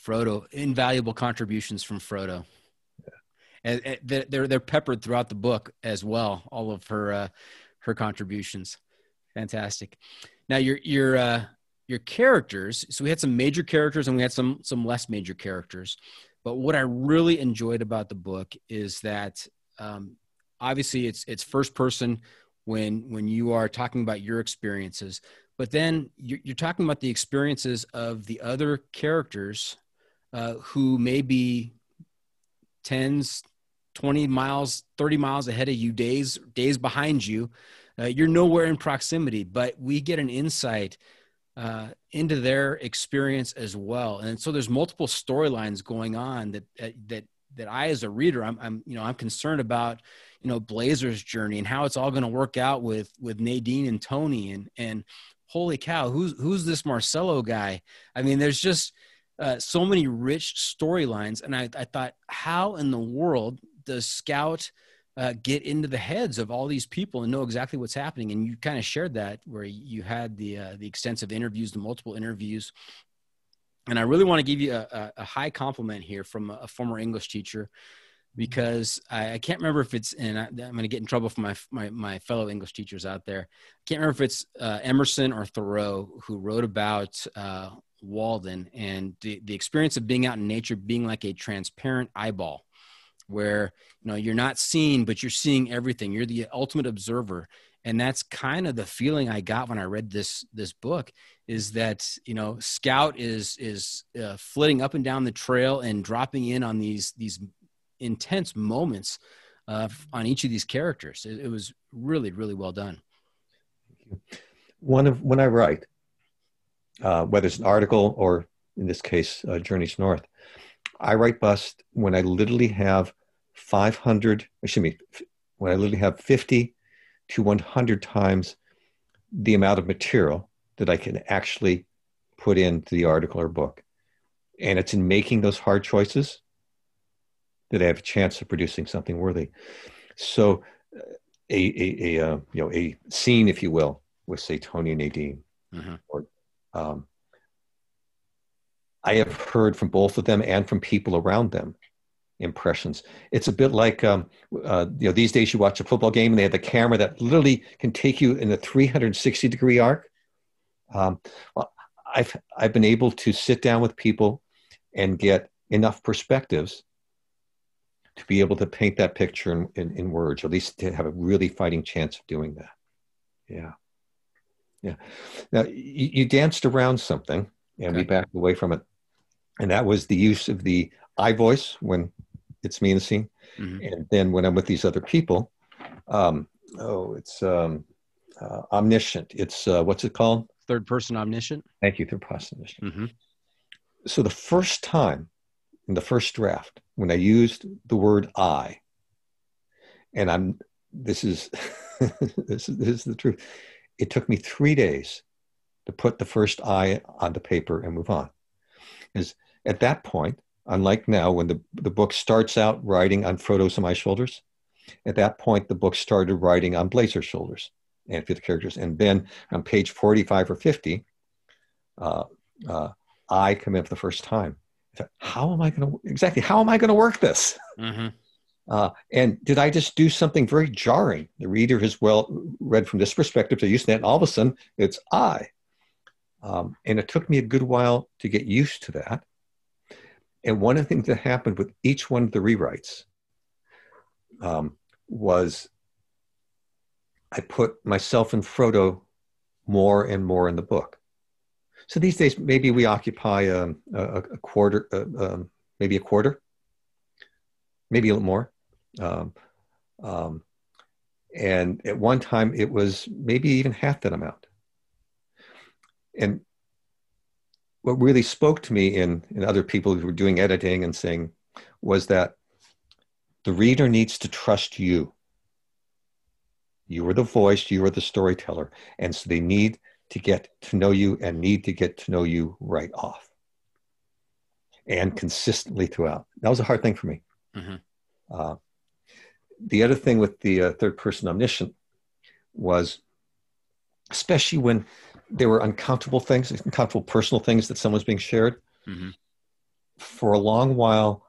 Frodo, invaluable contributions from Frodo. Yeah. And, and they're they're peppered throughout the book as well. All of her uh, her contributions, fantastic. Now your your uh, your characters. So we had some major characters and we had some some less major characters. But what I really enjoyed about the book is that um, obviously it's it's first person when when you are talking about your experiences, but then you're, you're talking about the experiences of the other characters uh, who may be tens, 20 miles, 30 miles ahead of you, days days behind you. Uh, you're nowhere in proximity, but we get an insight uh, into their experience as well. And so there's multiple storylines going on that that that I, as a reader, I'm, I'm you know I'm concerned about you know Blazer's journey and how it's all going to work out with with Nadine and Tony and and holy cow, who's who's this Marcello guy? I mean, there's just uh, so many rich storylines, and I, I thought, how in the world does Scout uh, get into the heads of all these people and know exactly what's happening? And you kind of shared that where you had the uh, the extensive interviews, the multiple interviews. And I really want to give you a, a high compliment here from a, former English teacher because I, can't remember if it's and I, am going to get in trouble for my, my, my fellow English teachers out there. I can't remember if it's uh, Emerson or Thoreau who wrote about uh, Walden and the, the experience of being out in nature being like a transparent eyeball where you know you're not seeing but you're seeing everything. You're the ultimate observer. And that's kind of the feeling i got when i read this this book is that you know scout is is uh, flitting up and down the trail and dropping in on these these intense moments uh, on each of these characters. It, it was really really well done. One of when i write uh, whether it's an article or in this case, Journeys North. I write bust when I literally have 500, excuse me, when I literally have 50 to 100 times the amount of material that I can actually put into the article or book. And it's in making those hard choices that I have a chance of producing something worthy. So, uh, a, a, a uh, you know a scene, if you will, with say Tony and Nadine, mm-hmm. or um, I have heard from both of them and from people around them impressions. It's a bit like um, uh, you know these days you watch a football game and they have the camera that literally can take you in a 360 degree arc. Um, well, I've I've been able to sit down with people and get enough perspectives to be able to paint that picture in, in, in words, or at least to have a really fighting chance of doing that. Yeah. Yeah. Now you, you danced around something, and okay. we backed away from it, and that was the use of the I voice when it's me in the scene, mm-hmm. and then when I'm with these other people, um, oh, it's um, uh, omniscient. It's uh, what's it called? Third person omniscient. Thank you, third person omniscient. Mm-hmm. So the first time in the first draft when I used the word I, and I'm this is this is this is the truth it took me three days to put the first I on the paper and move on. Is at that point, unlike now when the, the book starts out writing on Frodo's and my shoulders, at that point the book started writing on Blazer's shoulders and fifth characters. And then on page 45 or 50, uh, uh, I come in for the first time. How am I going to exactly? How am I going to work this? Mm-hmm. Uh, and did I just do something very jarring? The reader has well read from this perspective to Usenet, and all of a sudden it's I. Um, and it took me a good while to get used to that. And one of the things that happened with each one of the rewrites um, was I put myself and Frodo more and more in the book. So these days, maybe we occupy um, a, a, quarter, uh, um, maybe a quarter, maybe a little more. Um, um, and at one time, it was maybe even half that amount. And what really spoke to me in, in other people who were doing editing and saying was that the reader needs to trust you. You are the voice, you are the storyteller. And so they need to get to know you and need to get to know you right off and consistently throughout. That was a hard thing for me. Mm-hmm. Uh, the other thing with the uh, third person omniscient was, especially when there were uncomfortable things, uncomfortable personal things that someone's being shared. Mm-hmm. For a long while,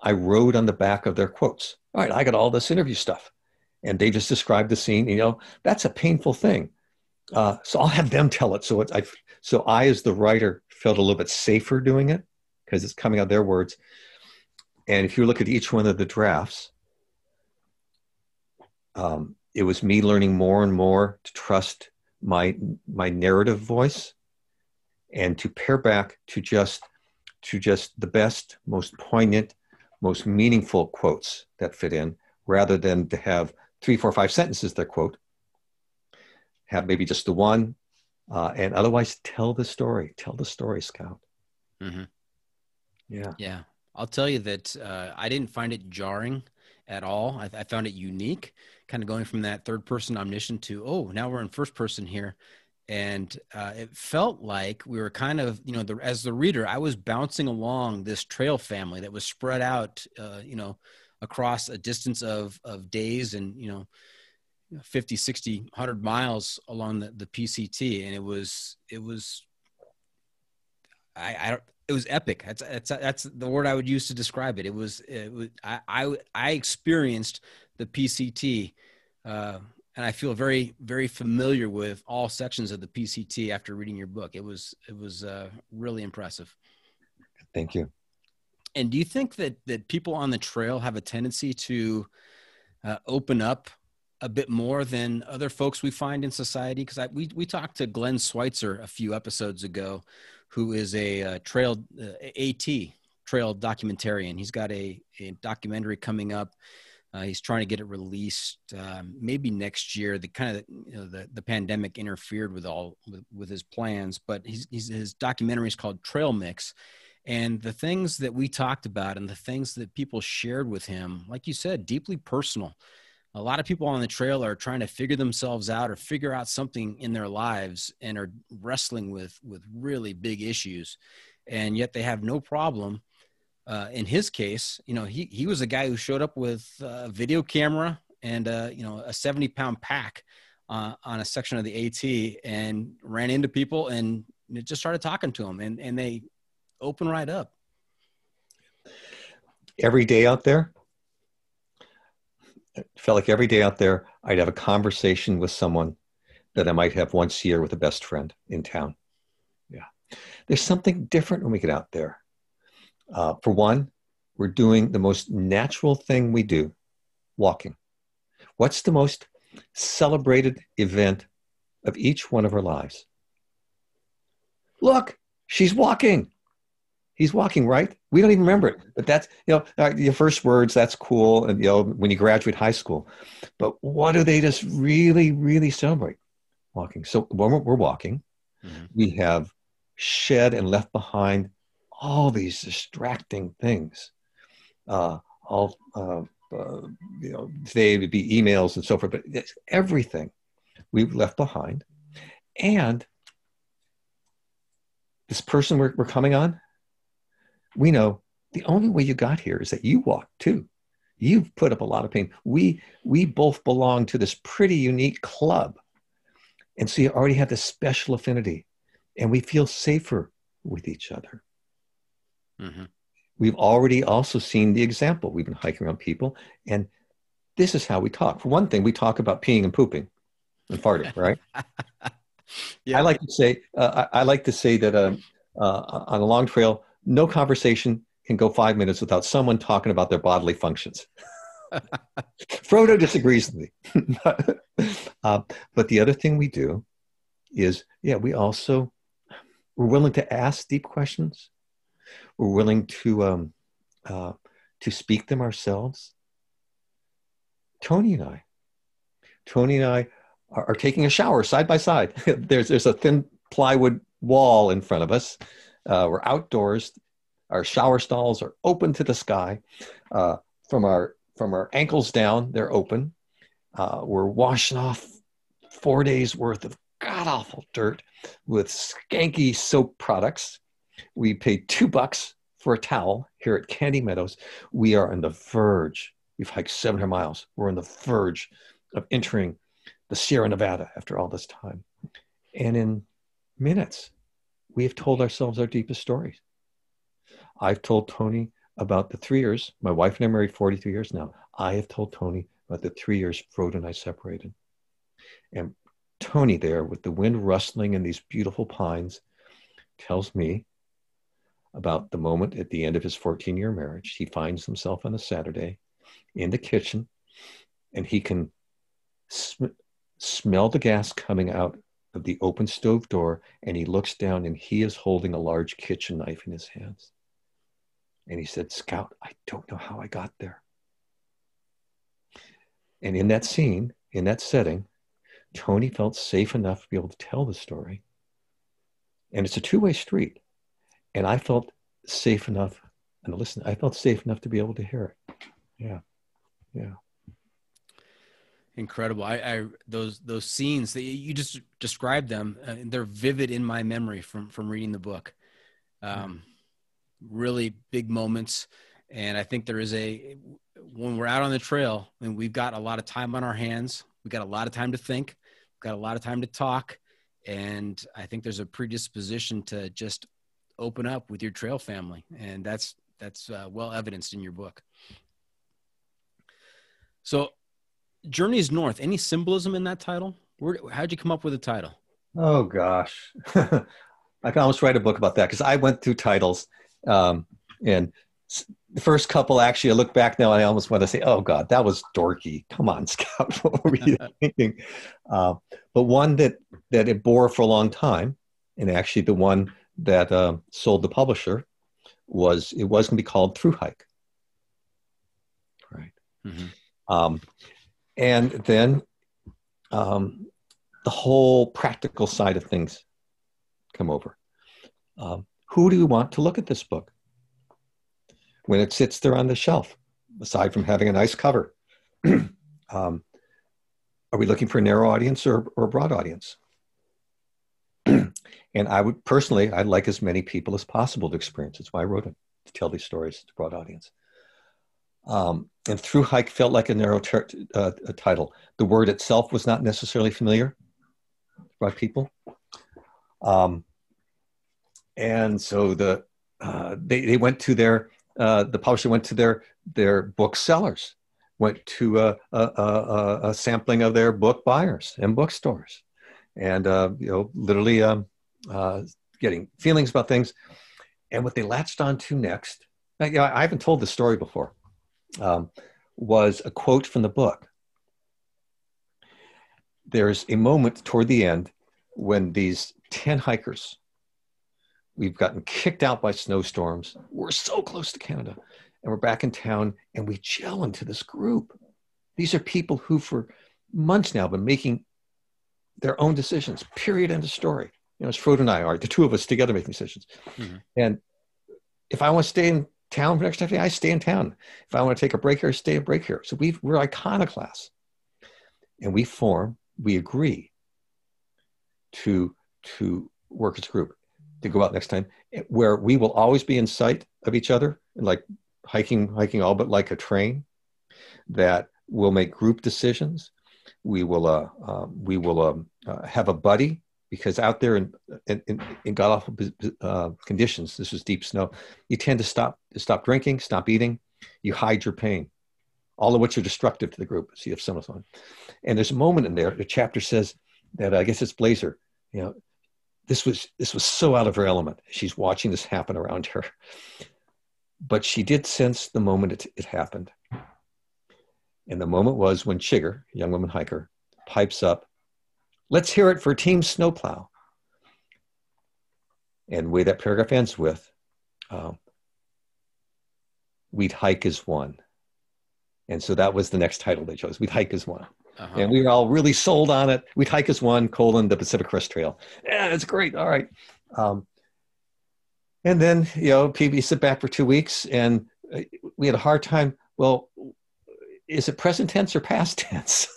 I rode on the back of their quotes. All right, I got all this interview stuff. And they just described the scene. You know, that's a painful thing. Uh, so I'll have them tell it. So it's, I, so I, as the writer, felt a little bit safer doing it because it's coming out their words. And if you look at each one of the drafts, um, it was me learning more and more to trust my my narrative voice and to pare back to just to just the best most poignant most meaningful quotes that fit in rather than to have three four five sentences that quote. Have maybe just the one uh, and otherwise tell the story. Tell the story scout. Mm-hmm. yeah. Yeah. I'll tell you that uh, i didn't find it jarring at all. I, I found it unique kind of going from that third person omniscient to oh now we're in first person here. And uh, it felt like we were kind of you know the, as the reader i was bouncing along this trail family that was spread out uh, you know across a distance of of days and you know 50 60 100 miles along the, the pct and it was it was i i don't it was epic that's that's that's the word i would use to describe it it was it was i i, I experienced the PCT, uh, and I feel very very familiar with all sections of the PCT after reading your book. It was it was uh, really impressive. Thank you. And do you think that that people on the trail have a tendency to uh, open up a bit more than other folks we find in society? Because we we talked to Glenn Schweitzer a few episodes ago, who is a, uh, trail uh, AT trail documentarian. He's got a, a documentary coming up uh, he's trying to get it released um, maybe next year. The kind of you know, the the pandemic interfered with all with, with his plans, but he's, he's, his documentary is called Trail Mix, and the things that we talked about and the things that people shared with him, like you said, deeply personal. A lot of people on the trail are trying to figure themselves out or figure out something in their lives and are wrestling with with really big issues, and yet they have no problem uh, in his case, you know, he, he was a guy who showed up with a video camera and, uh, you know, a 70 pound pack uh, on a section of the AT and ran into people and just started talking to them and, and they open right up. Every day out there, felt like every day out there, I'd have a conversation with someone that I might have once a year with a best friend in town. Yeah. There's something different when we get out there uh, for one, we're doing the most natural thing we do walking. What's the most celebrated event of each one of our lives? Look, she's walking. He's walking, right? We don't even remember it, but that's you know uh, your first words. That's cool, and you know when you graduate high school. But what do they just really, really celebrate? Walking. So when we're walking, mm-hmm. we have shed and left behind all these distracting things. Uh, all uh, uh, you know, today it would be emails and so forth, but it's everything we've left behind. And this person we're, we're coming on, we know the only way you got here is that you walked too. You've put up a lot of pain. We we both belong to this pretty unique club. And so you already have this special affinity and we feel safer with each other. Mm-hmm. We've already also seen the example. We've been hiking around people, and this is how we talk. For one thing, we talk about peeing and pooping and farting, right? yeah. I like to say, uh, I, I, like to say that uh, uh, on a long trail, no conversation can go five minutes without someone talking about their bodily functions. Frodo disagrees with me. uh, but the other thing we do is, yeah, we also we're willing to ask deep questions we're willing to um, uh, to speak them ourselves. Tony and I, Tony and I are, are taking a shower side by side. there's there's a thin plywood wall in front of us. Uh, we're outdoors. Our shower stalls are open to the sky. Uh, from our from our ankles down, they're open. Uh, we're washing off four days worth of god awful dirt with skanky soap products we pay two bucks for a towel here at Kennedy Meadows. We are on the verge. We've hiked 700 miles. We're on the verge of entering the Sierra Nevada after all this time. And in minutes, we have told ourselves our deepest stories. I've told Tony about the three years, my wife and I married 43 years now. I have told Tony about the three years Frodo and I separated. And Tony, there with the wind rustling in these beautiful pines, tells me about the moment at the end of his 14 year marriage. He finds himself on a Saturday in the kitchen and he can sm- smell the gas coming out of the open stove door and he looks down and he is holding a large kitchen knife in his hands. And he said, Scout, I don't know how I got there. And in that scene, in that setting, Tony felt safe enough to be able to tell the story. And it's a two way street. And I felt safe enough, and listen, I felt safe enough to be able to hear it. Yeah. Yeah. Incredible. I, I those those scenes that you just described them, uh, they're vivid in my memory from from reading the book. Um, really big moments, and I think there is a when we're out on the trail and we've got a lot of time on our hands, we've got a lot of time to think, we've got a lot of time to talk, and I think there's a predisposition to just open up with your trail family, and that's that's uh, well evidenced in your book. So, Journeys North. Any symbolism in that title? Where, how'd you come up with the title? Oh gosh, I can almost write a book about that because I went through titles, um, and the first couple actually, I look back now and I almost want to say, "Oh God, that was dorky." Come on, Scout, what were you thinking? Uh, but one that that it bore for a long time, and actually the one that uh, sold the publisher was it was going to be called Through Hike. Right. Mm-hmm. Um, and then um, the whole practical side of things come over. Um, who do you want to look at this book when it sits there on the shelf, aside from having a nice cover? um, are we looking for a narrow audience or, or a broad audience? and I would personally, I'd like as many people as possible to experience. That's why I wrote it to tell these stories to broad audience. Um, and through hike felt like a narrow ter- uh, a title. The word itself was not necessarily familiar by people. Um, and so the uh, they, they went to their uh, the publisher went to their their booksellers, went to a, a, a, a, sampling of their book buyers and bookstores, and uh, you know literally um, uh, getting feelings about things. And what they latched onto next, I, I haven't told this story before, um, was a quote from the book. There's a moment toward the end when these 10 hikers, we've gotten kicked out by snowstorms. We're so close to Canada and we're back in town and we gel into this group. These are people who, for months now, have been making their own decisions, period, end of story you know, it's Frodo and I are the two of us together making decisions. Mm-hmm. And if I want to stay in town for next time, I stay in town. If I want to take a break here, I stay a break here. So we we're iconoclasts, and we form, we agree to to work as a group to go out next time, where we will always be in sight of each other, like hiking, hiking all but like a train. That will make group decisions. We will uh, uh we will um, uh, have a buddy because out there in in, in god awful uh, conditions, this was deep snow, you tend to stop stop drinking, stop eating, you hide your pain, all of which are destructive to the group. So you have one. And there's a moment in there. The chapter says that I guess it's Blazer. You know, this was this was so out of her element. She's watching this happen around her, but she did sense the moment it, it happened. And the moment was when Chigger, young woman hiker, pipes up Let's hear it for Team Snowplow. And the way that paragraph ends with, um, We'd Hike as One. And so that was the next title they chose. We'd Hike as One. Uh-huh. And we were all really sold on it. We'd Hike as One, colon, the Pacific Crest Trail. Yeah, it's great. All right. Um, and then, you know, PB sit back for two weeks and uh, we had a hard time. Well, is it present tense or past tense?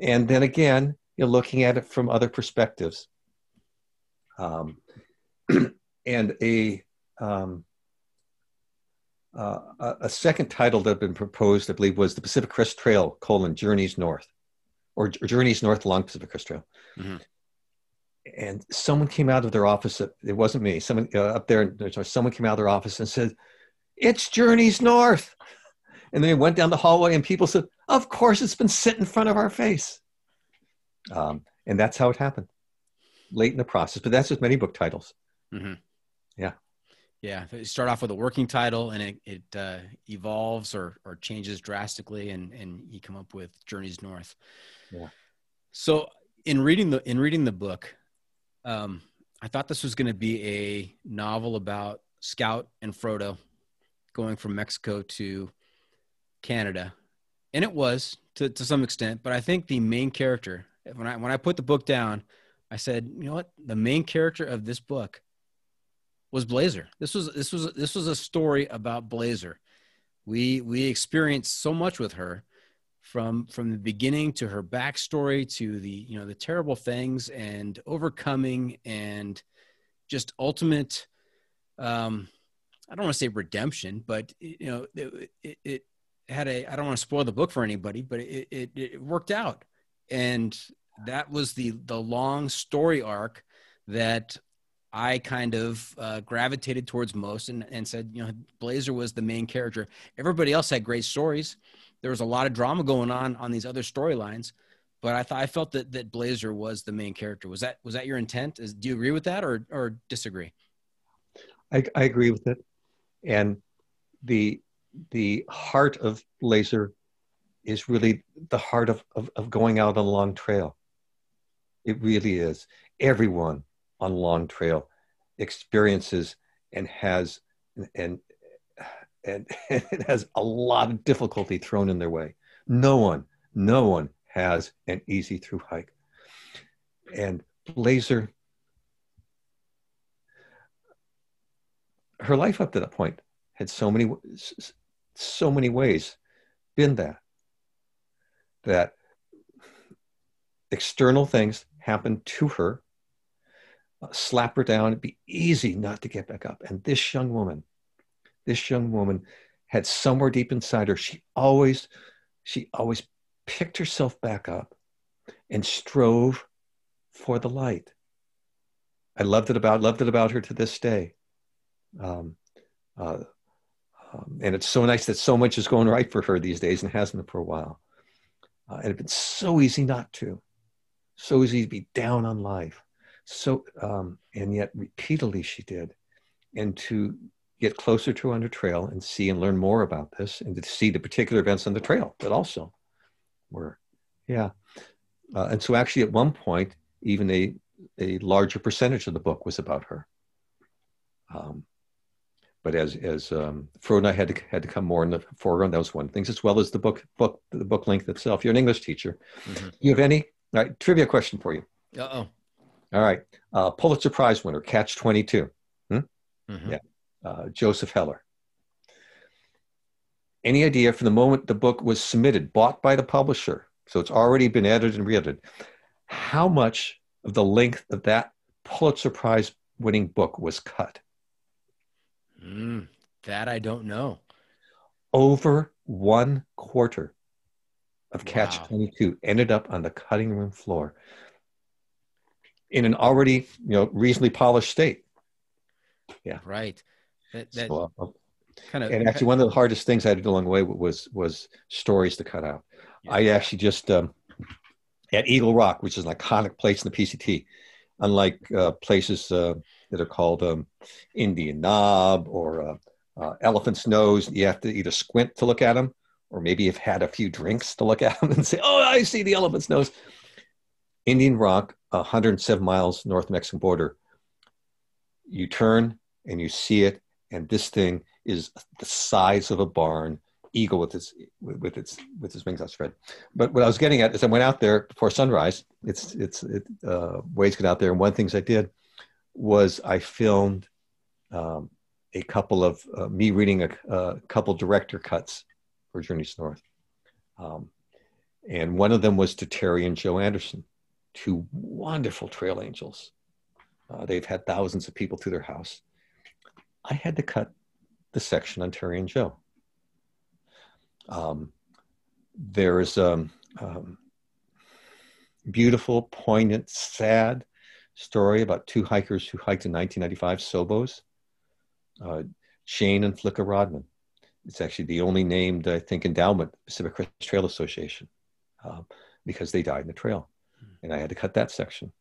and then again, you know, looking at it from other perspectives. Um, and a, um, uh, a second title that had been proposed, I believe, was the Pacific Crest Trail: colon Journeys North, or Journeys North along Pacific Crest Trail. Mm-hmm. and someone came out of their office. It wasn't me. Someone uh, up there. Someone came out of their office and said, "It's Journeys North." And they went down the hallway, and people said, "Of course, it's been sitting in front of our face." Um, and that's how it happened, late in the process. But that's with many book titles. Mm-hmm. Yeah. Yeah, you start off with a working title, and it, it uh, evolves or or changes drastically, and and you come up with Journeys North. Yeah. So in reading the in reading the book, um, I thought this was going to be a novel about Scout and Frodo going from Mexico to Canada, and it was to to some extent. But I think the main character, when I when I put the book down, I said, you know what, the main character of this book was Blazer. This was this was this was a story about Blazer. We we experienced so much with her from from the beginning to her backstory to the you know the terrible things and overcoming and just ultimate um i don't want to say redemption but you know it, it, it had a i don't want to spoil the book for anybody but it, it, it worked out and that was the the long story arc that I kind of uh, gravitated towards most and, and said, you know, Blazer was the main character. Everybody else had great stories. There was a lot of drama going on on these other storylines, but I thought I felt that that Blazer was the main character. Was that was that your intent? Is, do you agree with that or or disagree? I, I agree with it, and the the heart of Blazer is really the heart of, of, of going out on a long trail. It really is. Everyone on long trail experiences and has and and, it has a lot of difficulty thrown in their way. No one, no one has an easy through hike. And Blazer, her life up to that point had so many, so many ways been that, that external things happened to her slap her down. It'd be easy not to get back up. And this young woman, this young woman had somewhere deep inside her, she always, she always picked herself back up and strove for the light. I loved it about loved it about her to this day. Um, uh, um, and it's so nice that so much is going right for her these days and hasn't for a while. Uh, and been so easy not to, so easy to be down on life. So um, and yet repeatedly she did. And to get closer to on the trail and see and learn more about this and to see the particular events on the trail that also were yeah. Uh, and so actually at one point even a, a larger percentage of the book was about her. Um, but as as um, I had to had to come more in the foreground. That was one of the things, as well as the book book the book length itself. You're an English teacher. Mm-hmm. You have any right, trivia question for you? Uh oh. All right. Uh, Pulitzer Prize winner, Catch 22. Hmm? Mm-hmm. Yeah. Uh, Joseph Heller. Any idea from the moment the book was submitted, bought by the publisher, so it's already been edited and re-edited, how much of the length of that Pulitzer Prize winning book was cut? Mm, that I don't know. Over one quarter of Catch wow. 22 ended up on the cutting room floor in an already you know reasonably polished state. Yeah, right. That, that so, uh, kind of and actually one of the hardest things I did along the way was was stories to cut out. Yeah. I actually just um, at Eagle Rock, which is an iconic place in the PCT, unlike uh, places uh, that are called um, Indian Knob or uh, uh, Elephant's Nose, you have to either squint to look at them, or maybe you've had a few drinks to look at them and say, "Oh, I see the elephant's nose." Indian Rock, 107 miles north Mexican border. You turn and you see it, and this thing is the size of a barn, eagle with its with its with its wings outspread. But what I was getting at is I went out there before sunrise. It's it's it, uh, get out there, and one of the things I did was I filmed um, a couple of uh, me reading a, a, couple director cuts for Journeys North, um, and one of them was to Terry and Joe Anderson two wonderful trail angels. Uh, they've had thousands of people through their house. I had to cut the section on Terry and Joe. Um, there is a um, um, beautiful, poignant, sad story about two hikers who hiked in 1995, Sobos, uh, Shane and Flicka Rodman. It's actually the only named, I think, endowment, Pacific Crest Trail Association, uh, because they died in the trail. And I had to cut that section.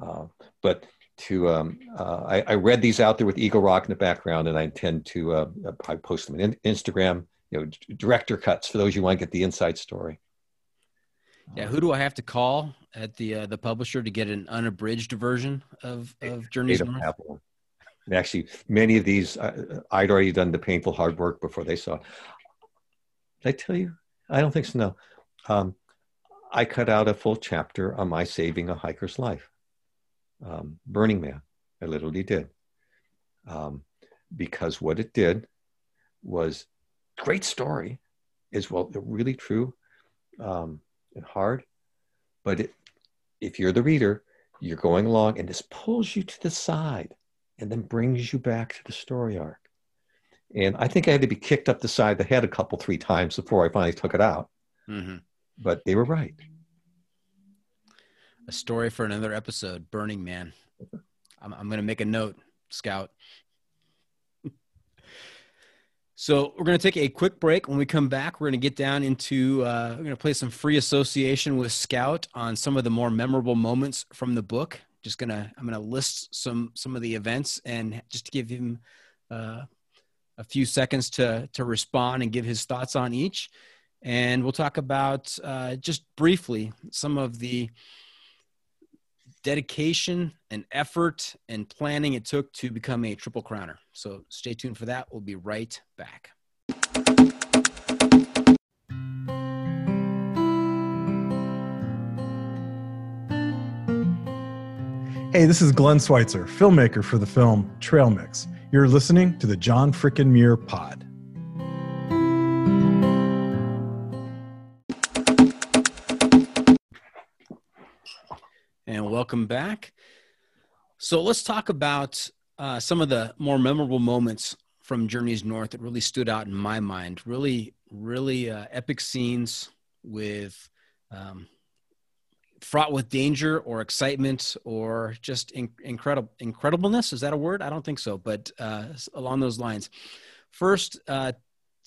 Uh, but to, um, uh, I, I, read these out there with Eagle Rock in the background, and I intend to uh, I post them in Instagram, you know, director cuts for those you want to get the inside story. Yeah, who do I have to call at the uh, the publisher to get an unabridged version of of Journeys North? Apple. Actually, many of these uh, I'd already done the painful hard work before they saw. It. Did I tell you? I don't think so. No, um, I cut out a full chapter on my saving a hiker's life. Um, Burning Man, I literally did, um, because what it did was great story, is well really true. Um, and hard. But it, if you're the reader, you're going along and this pulls you to the side and then brings you back to the story arc. And I think I had to be kicked up the side of the head a couple, three times before I finally took it out. Mm-hmm. But they were right. A story for another episode Burning Man. I'm, I'm going to make a note, Scout. So we're going to take a quick break. When we come back, we're going to get down into uh, we're going to play some free association with Scout on some of the more memorable moments from the book. Just gonna I'm going to list some some of the events and just to give him uh, a few seconds to to respond and give his thoughts on each. And we'll talk about uh, just briefly some of the dedication and effort and planning it took to become a triple crowner. So stay tuned for that. We'll be right back. Hey, this is Glenn Schweitzer, filmmaker for the film Trail Mix. You're listening to the John Frickin Muir Pod. And welcome back. So let's talk about uh, some of the more memorable moments from Journeys North that really stood out in my mind. Really, really uh, epic scenes with um, fraught with danger or excitement or just in- incredible incredibleness. Is that a word? I don't think so, but uh, along those lines. First, uh,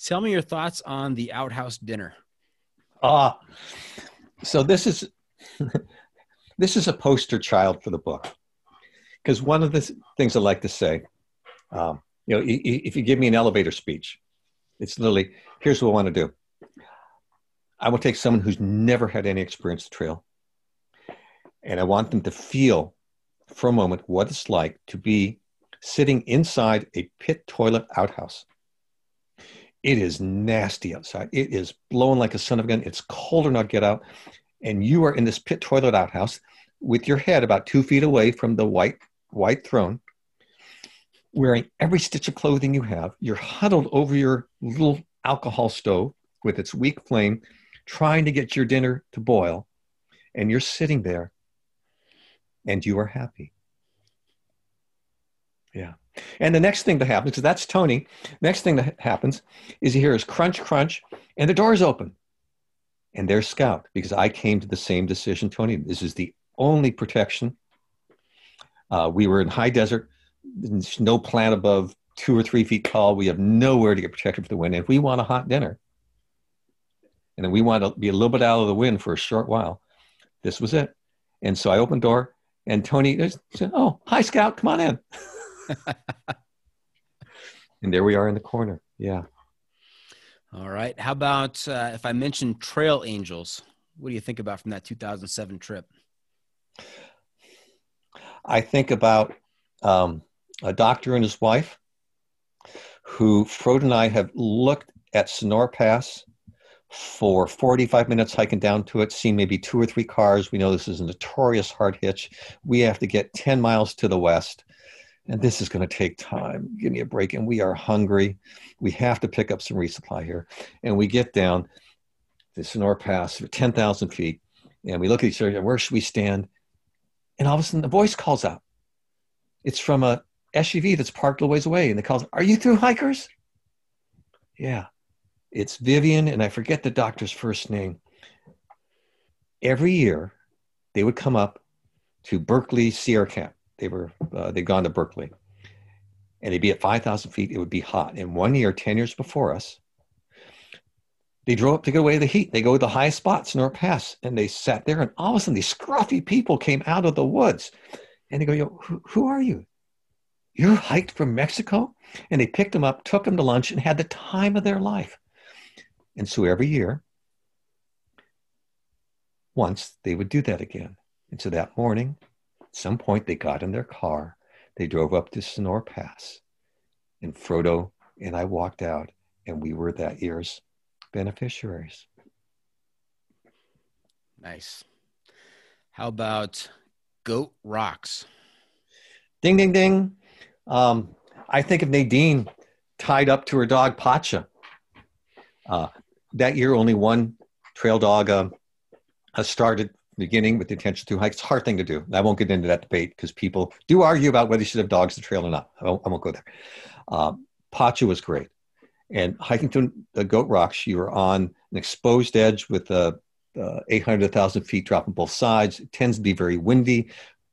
tell me your thoughts on the outhouse dinner. Ah, so this is this is a poster child for the book. Because one of the things I like to say, um, you know, if you give me an elevator speech, it's literally here's what I want to do. I will take someone who's never had any experience the trail, and I want them to feel for a moment what it's like to be sitting inside a pit toilet outhouse. It is nasty outside. It is blowing like a son of a gun. It's colder not get out and you are in this pit toilet outhouse with your head about two feet away from the white white throne, wearing every stitch of clothing you have. You're huddled over your little alcohol stove with its weak flame, trying to get your dinner to boil, and you're sitting there, and you are happy. Yeah. And the next thing that happens, because that's Tony, next thing that happens is you hear his crunch, crunch, and the door is open and their scout because I came to the same decision, Tony. This is the only protection. Uh, we were in high desert, no plant above two or three feet tall. We have nowhere to get protected from the wind. And if we want a hot dinner, and then we want to be a little bit out of the wind for a short while, this was it. And so I opened door, and Tony said, "Oh, hi, Scout, come on in." and there we are in the corner. Yeah. All right. How about uh, if I mention Trail Angels? What do you think about from that 2007 trip? I think about um, a doctor and his wife who Frodo and I have looked at Sonora Pass for 45 minutes hiking down to it, seen maybe two or three cars. We know this is a notorious hard hitch. We have to get 10 miles to the west and this is going to take time. Give me a break. And we are hungry. We have to pick up some resupply here. And we get down the Sonora Pass for 10,000 feet, and we look at each other, where should we stand? And all of a sudden, the voice calls out. It's from a SUV that's parked a ways away, and it calls, Are you through hikers? Yeah. It's Vivian, and I forget the doctor's first name. Every year, they would come up to Berkeley Sierra Camp. They were uh, they'd gone to Berkeley, and they'd be at five thousand feet. It would be hot. And one year, ten years before us, they drove up to get away the heat. They go to the highest spot, Sonora Pass, and they sat there. And all of a sudden, these scruffy people came out of the woods, and they go, "Yo, who, who are you? You're hiked from Mexico?" And they picked them up, took them to lunch, and had the time of their life. And so every year, once they would do that again. And so that morning, at some point, they got in their car, they drove up to Sonora Pass, and Frodo and I walked out, and we were that year's beneficiaries. Nice. How about Goat Rocks? Ding, ding, ding. Um, I think of Nadine tied up to her dog Pacha. Uh, that year, only one trail dog uh, started beginning with the intention to hike. It's a hard thing to do. I won't get into that debate because people do argue about whether you should have dogs to trail or not. I won't, I won't go there. Uh, Pacha was great. And hiking to the Goat Rocks, you were on an exposed edge with uh, uh, 800 1,000 feet drop on both sides. It tends to be very windy,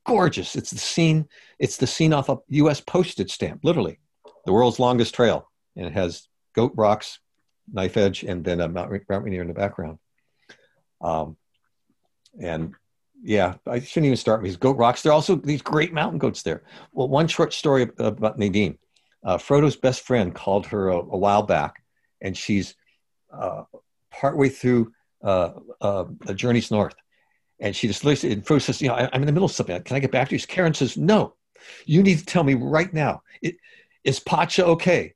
gorgeous. It's the scene. It's the scene off a U.S. postage stamp, literally, the world's longest trail, and it has Goat Rocks, knife edge, and then a Mount, Mount Rainier in the background. Um, and yeah, I shouldn't even start with these goat rocks. There are also these great mountain goats there. Well, one short story about Nadine. Uh, Frodo's best friend called her a, a while back, and she's uh, partway through uh, uh, the journeys north. And she just looks and Frodo says, You know, I, am in the middle of something. Can I get back to you? Karen says, No, you need to tell me right now. It, is Pacha okay?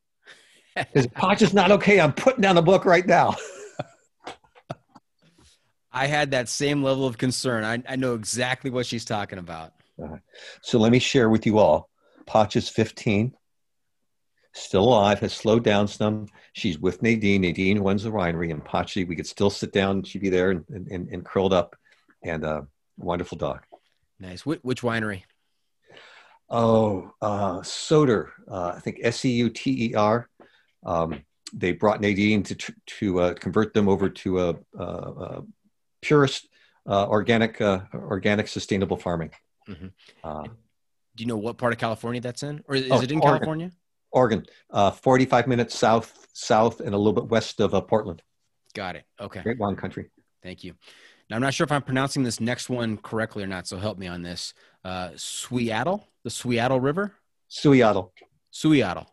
Is Pacha's not okay? I'm putting down the book right now. I had that same level of concern. I, I know exactly what she's talking about. Uh, so let me share with you all. Pacha's 15, still alive, has slowed down some. She's with Nadine. Nadine runs the winery, and Pacha, we could still sit down. She'd be there and, and, and curled up, and uh, wonderful dog. Nice. Which, which winery? Oh, uh, Seuter. Uh, I think S E U T E R. Um, they brought Nadine to to uh, convert them over to a, a, a purest uh, organic, uh, organic sustainable farming. Mm-hmm. Uh, Do you know what part of California that's in, or is oh, it in Oregon. California? Oregon, uh, 45 minutes south, south, and a little bit west of uh, Portland. Got it. Okay. Great wine country. Thank you. Now I'm not sure if I'm pronouncing this next one correctly or not, so help me on this. Uh, Suiattle, the Suiattle River. Suiattle. Suiattle.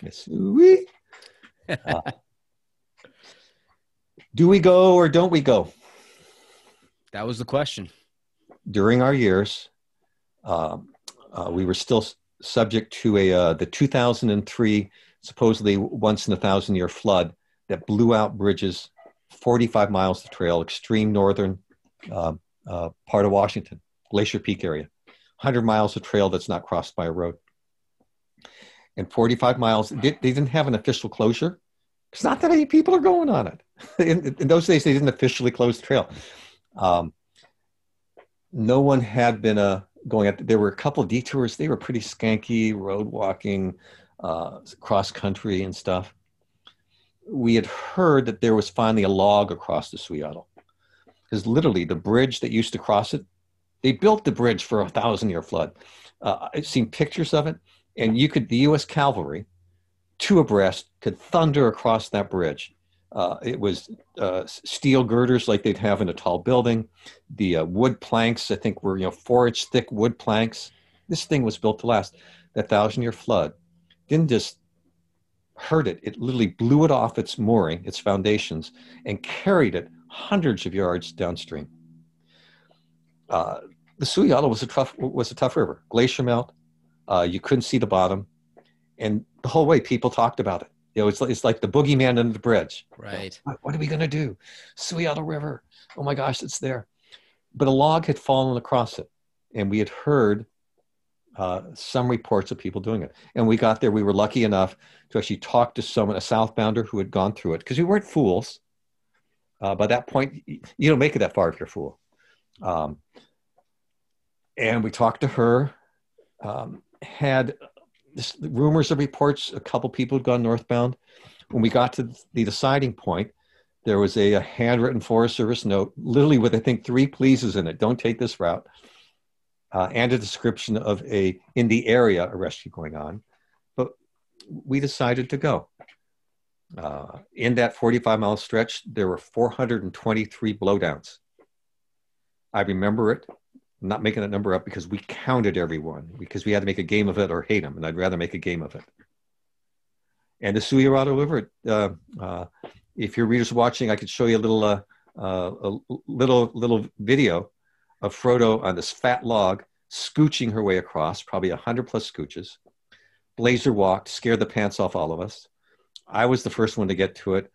Okay. Sweet. Uh, do we go or don't we go? That was the question. During our years, uh, uh, we were still subject to a uh, the 2003 supposedly once in a thousand year flood that blew out bridges 45 miles of trail, extreme northern uh, uh, part of Washington, Glacier Peak area, 100 miles of trail that's not crossed by a road. And 45 miles, they, they didn't have an official closure. It's not that many people are going on it. In, in those days, they didn't officially close the trail. Um, no one had been uh, going at. There were a couple detours. They were pretty skanky, road walking, uh, cross country and stuff. We had heard that there was finally a log across the Suiattle, because literally the bridge that used to cross it, they built the bridge for a thousand year flood. Uh, I've seen pictures of it, and you could the U.S. cavalry, two abreast, could thunder across that bridge uh, it was uh, steel girders like they'd have in a tall building. The uh, wood planks, I think, were you know four inch thick wood planks. This thing was built to last. That thousand year flood didn't just hurt it; it literally blew it off its mooring, its foundations, and carried it hundreds of yards downstream. Uh, the Suiattle was a tough was a tough river. Glacier melt. Uh, you couldn't see the bottom, and the whole way people talked about it you know, it's, it's like the boogeyman under the bridge. Right. What, what are we going to do? Suiattle River. Oh my gosh, it's there. But a log had fallen across it. And we had heard uh, some reports of people doing it. And we got there, we were lucky enough to actually talk to someone, a southbounder who had gone through it, because we weren't fools. Uh, by that point, you don't make it that far if you're a fool. Um, and we talked to her, um, had this, rumors of reports, a couple people had gone northbound. When we got to the deciding point, there was a, a, handwritten Forest Service note, literally with I think three pleases in it. Don't take this route. uh, and a description of a in the area a rescue going on. But we decided to go. Uh, in that 45 mile stretch, there were 423 blowdowns. I remember it. I'm not making that number up because we counted everyone because we had to make a game of it or hate them, and I'd rather make a game of it. And the Suiattle River, uh, uh, if your readers are watching, I could show you a little, uh, uh, a little, little video of Frodo on this fat log, scooching her way across, probably a hundred plus scooches. Blazer walked, scared the pants off all of us. I was the first one to get to it.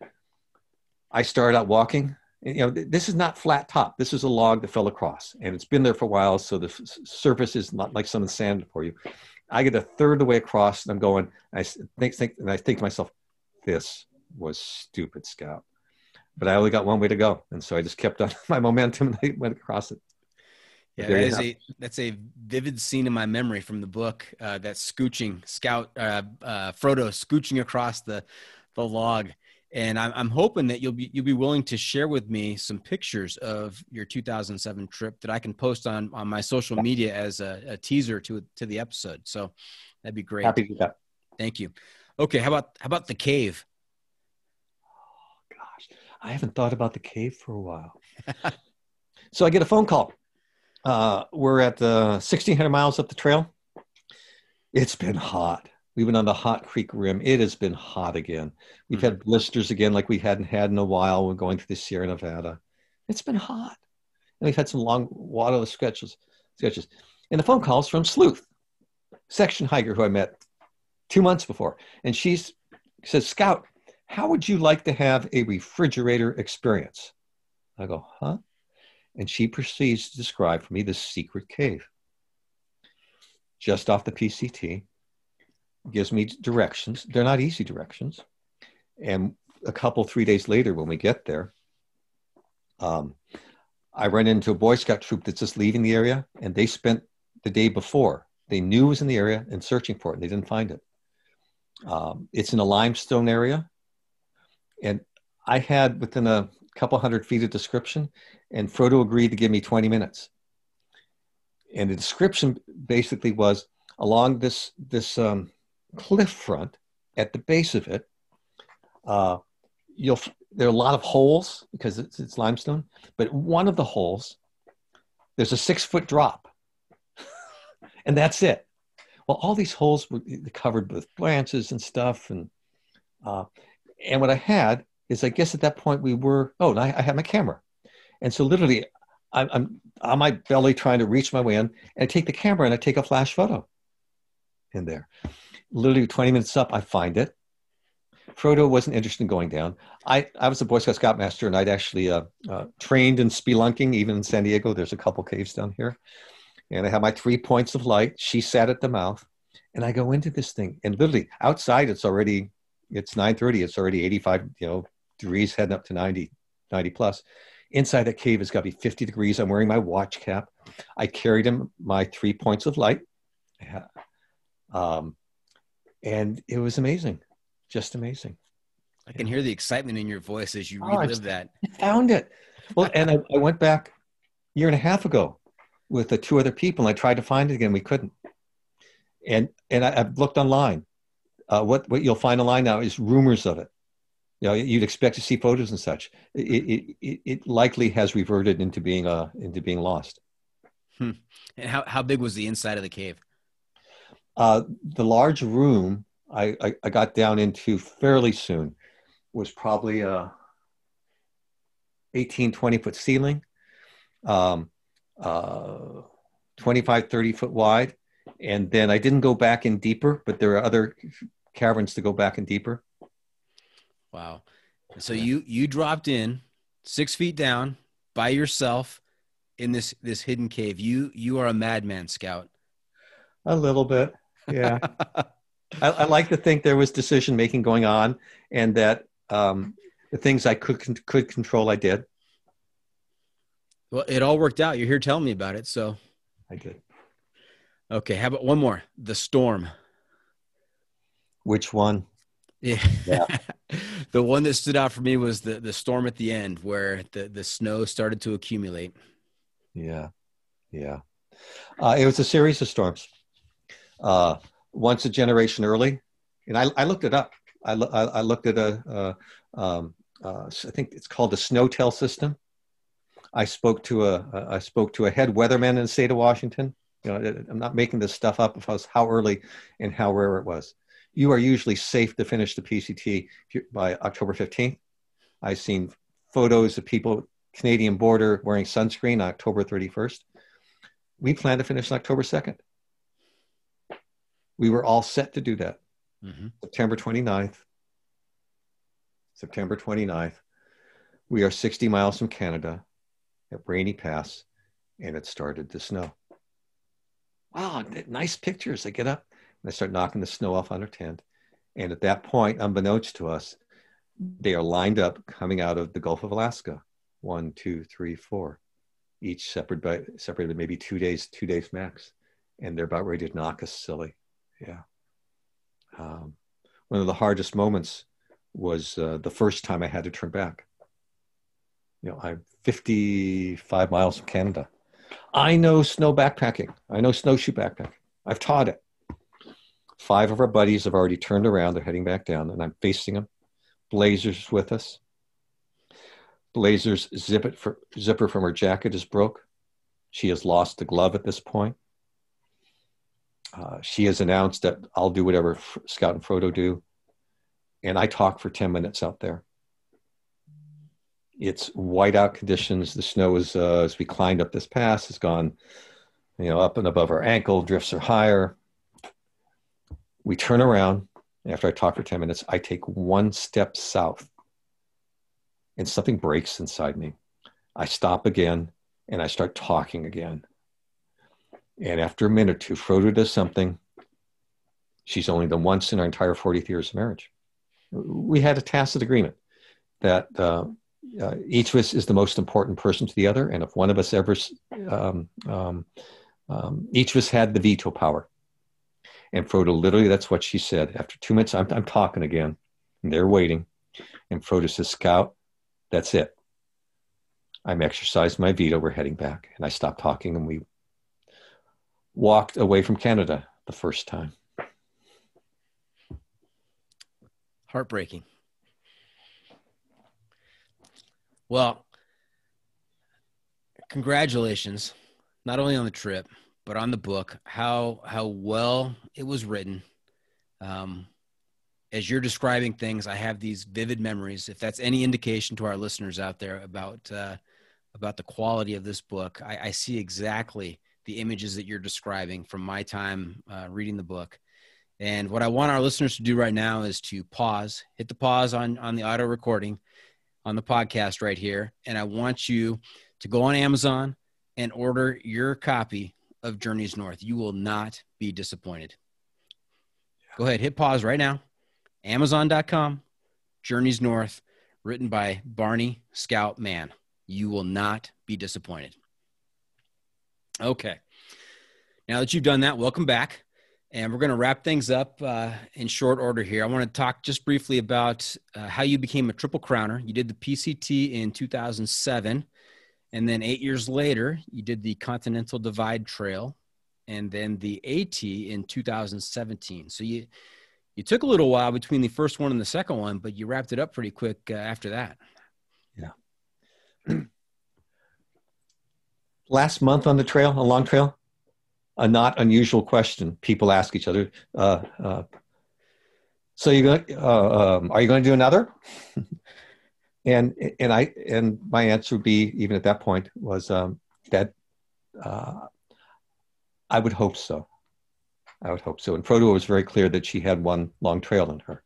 I started out walking. You know, this is not flat top. This is a log that fell across, and it's been there for a while, so the surface is not like some sand for you. I get a third of the way across, and I'm going. I think, think, and I think to myself, "This was stupid, Scout." But I only got one way to go, and so I just kept on my momentum, and I went across it. Yeah, that is a that's a vivid scene in my memory from the book. Uh, that scooching scout uh, uh, Frodo scooching across the the log, and I'm, I'm hoping that you'll be you'll be willing to share with me some pictures of your 2007 trip that I can post on on my social media as a, a teaser to to the episode. So that'd be great. Happy to do that. Thank you. Okay, how about how about the cave? Oh gosh, I haven't thought about the cave for a while. so I get a phone call uh, we're at uh, 1600 miles up the trail. It's been hot. We've been on the Hat Creek Rim. It has been hot again. We've mm-hmm. had blisters again, like we hadn't had in a while. We're going through the Sierra Nevada. It's been hot, and we've had some long waterless sketches. Sketches, and the phone calls from Sleuth, section hiker who I met two months before, and she says, "Scout, how would you like to have a refrigerator experience?" I go, "Huh?" and she proceeds to describe for me this secret cave just off the PCT, gives me directions. They're not easy directions. And a couple, three days later, when we get there, um, I run into a Boy Scout troop that's just leaving the area, and they spent the day before. They knew it was in the area and searching for it, and they didn't find it. Um, it's in a limestone area. And I had within a couple hundred feet of description, and Frodo agreed to give me 20 minutes. And the description basically was along this this um, cliff front at the base of it. Uh, you'll there are a lot of holes because it's, it's limestone, but one of the holes there's a six foot drop, and that's it. Well, all these holes were covered with branches and stuff, and uh, and what I had is I guess at that point we were, oh, I, I had my camera. And so literally I'm, I'm, on my belly trying to reach my way in and I take the camera and I take a flash photo in there. Literally 20 minutes up, I find it. Frodo wasn't interested in going down. I, I was a Boy Scout Scoutmaster and I'd actually uh, uh, trained in spelunking, even in San Diego. There's a couple caves down here. And I have my three points of light. She sat at the mouth. And I go into this thing and literally outside it's already it's 9:30. It's already 85, you know, degrees, heading up to 90, 90 plus. Inside that cave, it's got to be 50 degrees. I'm wearing my watch cap. I carried him my three points of light. Um, and it was amazing, just amazing. I can hear the excitement in your voice as you oh, relive that. Found it. Well, and I, I went back a year and a half ago with the two other people. And I tried to find it again. We couldn't. And and I, have looked online uh, what what you'll find online now is rumors of it. You know, you'd expect to see photos and such. It it, it likely has reverted into being uh into being lost. Hmm. And how how big was the inside of the cave? Uh, the large room I, I, I got down into fairly soon was probably a 18, 20 foot ceiling, um, uh, 25, 30 foot wide. And then I didn't go back in deeper, but there are other caverns to go back and deeper. Wow. So you you dropped in six feet down by yourself in this this hidden cave. You you are a madman scout. A little bit, yeah. I, I, like to think there was decision making going on, and that um, the things I could could control, I did. Well, it all worked out. You're here telling me about it, so I did. Okay, how about one more? The storm. Which one? Yeah. yeah. the one that stood out for me was the the storm at the end where the the snow started to accumulate. Yeah. Yeah. Uh, it was a series of storms. Uh, once a generation early, and I, I looked it up. I, I, I looked at a, um, uh, I think it's called the SNOTEL system. I spoke to a I spoke to a head weatherman in the state of Washington. You know, I'm not making this stuff up as how early and how rare it was. You are usually safe to finish the PCT by October 15th. I've seen photos of people Canadian border wearing sunscreen on October 31st. We plan to finish on October 2nd. We were all set to do that. Mm-hmm. September 29th. September 29th. We are 60 miles from Canada at Rainy Pass, and it started to snow. Wow, nice pictures. I get up and I start knocking the snow off on our tent. And at that point, unbeknownst to us, they are lined up coming out of the Gulf of Alaska. One, two, three, four. Each separated by separated maybe two days, two days max. And they're about ready to knock us silly. Yeah. Um, one of the hardest moments was uh, the first time I had to turn back. You know, I'm 55 miles from Canada. I know snow backpacking. I know snowshoe backpacking. I've taught it. Five of our buddies have already turned around. They're heading back down, and I'm facing them. Blazer's with us. Blazer's zip for, zipper from her jacket is broke. She has lost the glove at this point. Uh, she has announced that I'll do whatever Scout and Frodo do. And I talk for 10 minutes out there. It's whiteout conditions. The snow is, uh, as we climbed up this pass, has gone, you know, up and above our ankle. Drifts are higher. We turn around. After I talk for 10 minutes, I take one step south and something breaks inside me. I stop again and I start talking again. And after a minute or two, Frodo does something she's only done once in our entire 40 years of marriage. We had a tacit agreement that uh, uh, each of us is the most important person to the other, and if one of us ever, um, um, um, each of us had the veto power. And Frodo, literally, that's what she said. After two minutes, I'm, I'm talking again, and they're waiting. And Frodo says, Scout, that's it. I'm exercised my veto. We're heading back. And I stopped talking, and we walked away from Canada the first time. Heartbreaking. Well, congratulations, not only on the trip, but on the book. How how well it was written. Um, as you're describing things, I have these vivid memories. If that's any indication to our listeners out there about uh, about the quality of this book, I, I, see exactly the images that you're describing from my time uh, reading the book. And what I want our listeners to do right now is to pause, hit the pause on on the auto recording, on the podcast right here. And I want you to go on Amazon and order your copy of Journeys North. You will not be disappointed. Go ahead, hit pause right now. Amazon.com, Journeys North, written by Barney Scout Mann. You will not be disappointed. Okay. Now that you've done that, welcome back. And we're going to wrap things up uh, in short order here. I want to talk just briefly about uh, how you became a triple crowner. You did the PCT in 2007, and then eight years later, you did the Continental Divide Trail, and then the AT in 2017. So you you took a little while between the first one and the second one, but you wrapped it up pretty quick uh, after that. Yeah. Last month on the trail, a long trail, a not unusual question people ask each other. Uh, uh, so you going uh, um, are you going to do another? and and I and my answer would be even at that point was um, that uh, I would hope so. I would hope so. And Frodo was very clear that she had one long trail in her.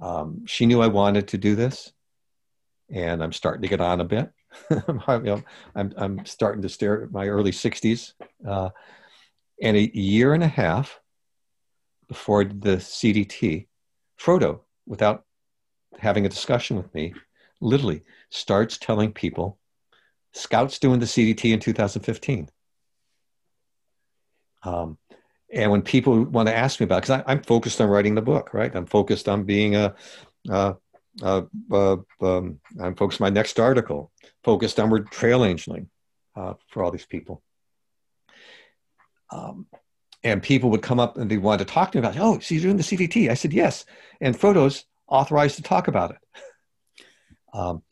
Um, she knew I wanted to do this, and I'm starting to get on a bit. I'm, I'm, I'm starting to stare at my early 60s. Uh, and a year and a half before the CDT, Frodo, without having a discussion with me, literally starts telling people Scout's doing the CDT in 2015. Um, and when people want to ask me about, because I'm focused on writing the book, right? I'm focused on being a, uh, uh, uh, um, I'm focused on my next article, focused on trail angeling uh, for all these people. Um, and people would come up and they wanted to talk to me about, oh, so you're doing the CDT? I said, yes. And Frodo's authorized to talk about it. Um,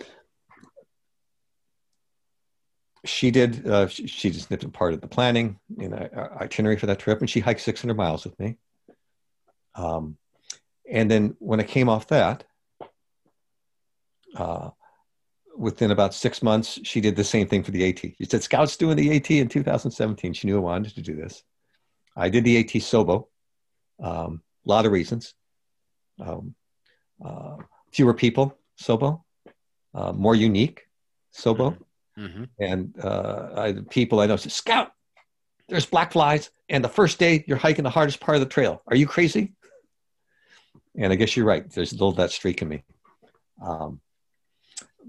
she did, uh, she, she, just did part of the planning in our itinerary for that trip, and she hiked 600 miles with me. Um, and then when I came off that, uh, within about six months, she did the same thing for the AT. She said, Scout's doing the AT in 2017. She knew I wanted to do this. I did the AT Sobo. Um, a lot of reasons. Um, uh, fewer people, Sobo. Uh, more unique, Sobo. Mm-hmm. And uh, I, people I know say, Scout, there's black flies, and the first day you're hiking the hardest part of the trail. Are you crazy? And I guess you're right. There's a little that streak in me. Um,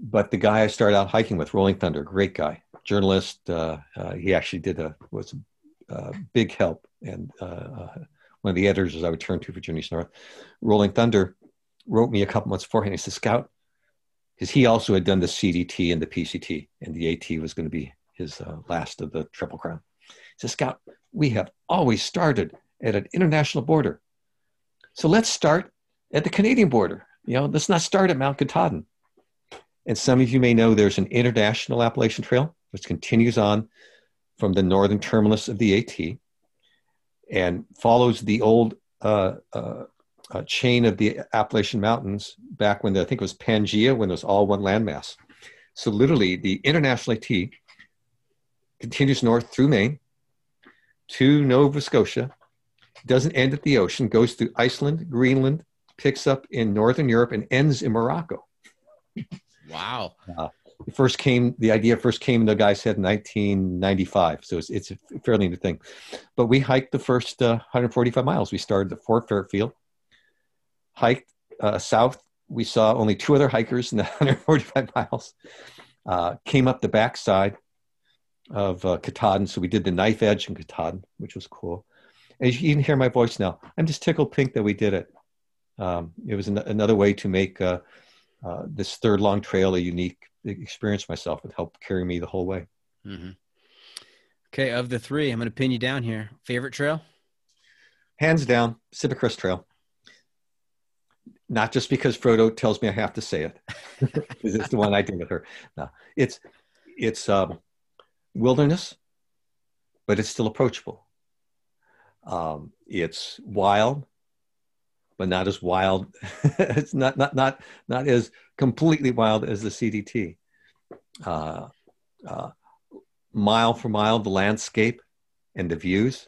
but the guy I started out hiking with, Rolling Thunder, great guy, journalist. Uh, uh, he actually did a was a, big help and uh, uh, one of the editors I would turn to for Journeys North. Rolling Thunder wrote me a couple months beforehand. He said, "Scout," because he also had done the CDT and the PCT, and the AT was going to be his uh, last of the Triple Crown. He said, "Scout, we have always started at an international border, so let's start at the Canadian border. You know, let's not start at Mount Katahdin." And some of you may know there's an international Appalachian Trail, which continues on from the northern terminus of the AT and follows the old uh, uh, uh, chain of the Appalachian Mountains back when the, I think it was Pangea, when it was all one landmass. So literally, the International AT continues north through Maine to Nova Scotia, doesn't end at the ocean, goes through Iceland, Greenland, picks up in northern Europe, and ends in Morocco. Wow. Uh, first came the idea first came the guy said in 1995 so it's, it's a fairly new thing. But we hiked the first uh, 145 miles. We started at fort fairfield hiked uh, south. We saw only two other hikers in the 145 miles. Uh, came up the backside of uh, katahdin so we did the knife edge in katahdin which was cool. And you can hear my voice now. I'm just tickled pink that we did it. Um, it was an- another way to make uh, uh, this third long trail a unique experience myself. It helped carry me the whole way. Mm-hmm. Okay, of the three, I'm going to pin you down here. Favorite trail? Hands down, Pacific Crest Trail. Not just because Frodo tells me I have to say it, because it's the one I did with her. No, it's it's um, wilderness, but it's still approachable. Um, it's wild, but not as wild. it's not not not not as completely wild as the CDT. Uh, uh, mile for mile, the landscape and the views,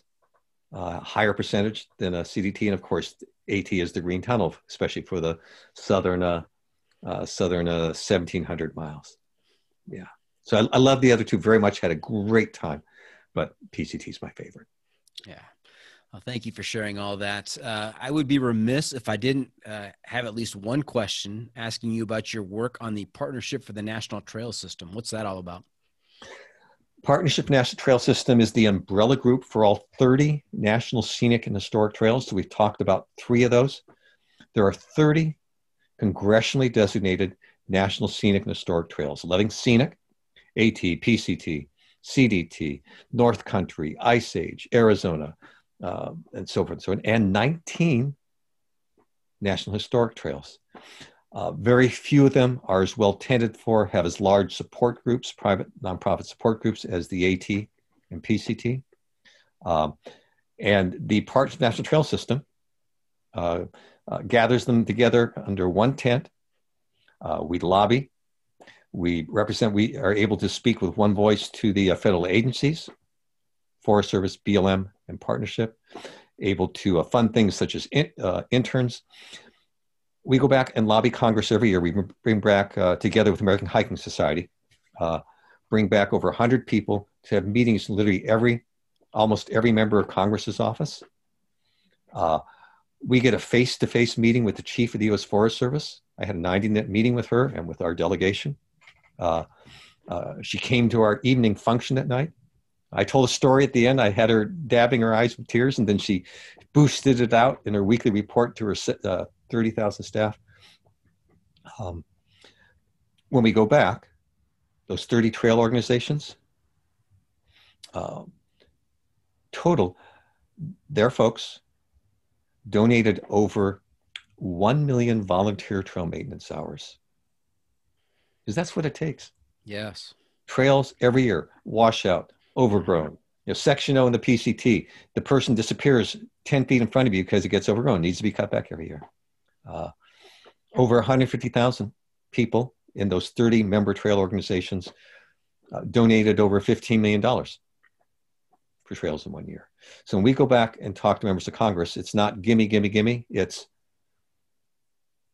uh, higher percentage than a CDT, and of course, AT is the green tunnel, especially for the southern uh, uh, southern 1700 uh, miles. Yeah, so I, I love the other two very much. Had a great time, but PCT is my favorite. Yeah. Well, thank you for sharing all that. Uh, I would be remiss if I didn't uh, have at least one question asking you about your work on the Partnership for the National Trail System. What's that all about? Partnership National Trail System is the umbrella group for all 30 national scenic and historic trails. So we've talked about three of those. There are 30 congressionally designated national scenic and historic trails 11 scenic, AT, PCT, CDT, North Country, Ice Age, Arizona, uh, and so forth and so and 19 National Historic Trails. Uh, very few of them are as well tended for, have as large support groups, private nonprofit support groups as the AT and PCT. Um, and the Parks National Trail System uh, uh, gathers them together under one tent. Uh, we lobby. We represent, we are able to speak with one voice to the uh, federal agencies, Forest Service, BLM, and partnership, able to uh, fund things such as in, uh, interns. We go back and lobby Congress every year. We bring back, uh, together with American Hiking Society, uh, bring back over 100 people to have meetings literally every, almost every member of Congress's office. Uh, we get a face-to-face meeting with the chief of the U.S. Forest Service. I had a 90-minute meeting with her and with our delegation. Uh, she came to our evening function that night. I told a story at the end. I had her dabbing her eyes with tears, and then she boosted it out in her weekly report to her uh, 30,000 staff. Um, when we go back, those 30 trail organizations, uh, total, their folks donated over 1 million volunteer trail maintenance hours. Because that's what it takes. Yes. Trails every year, washout, overgrown. You know, section O in the PCT, the person disappears 10 feet in front of you because it gets overgrown, needs to be cut back every year. Uh, over 150,000 people in those 30 member trail organizations uh, donated over $15 million for trails in one year. So when we go back and talk to members of Congress, it's not gimme, gimme, gimme. It's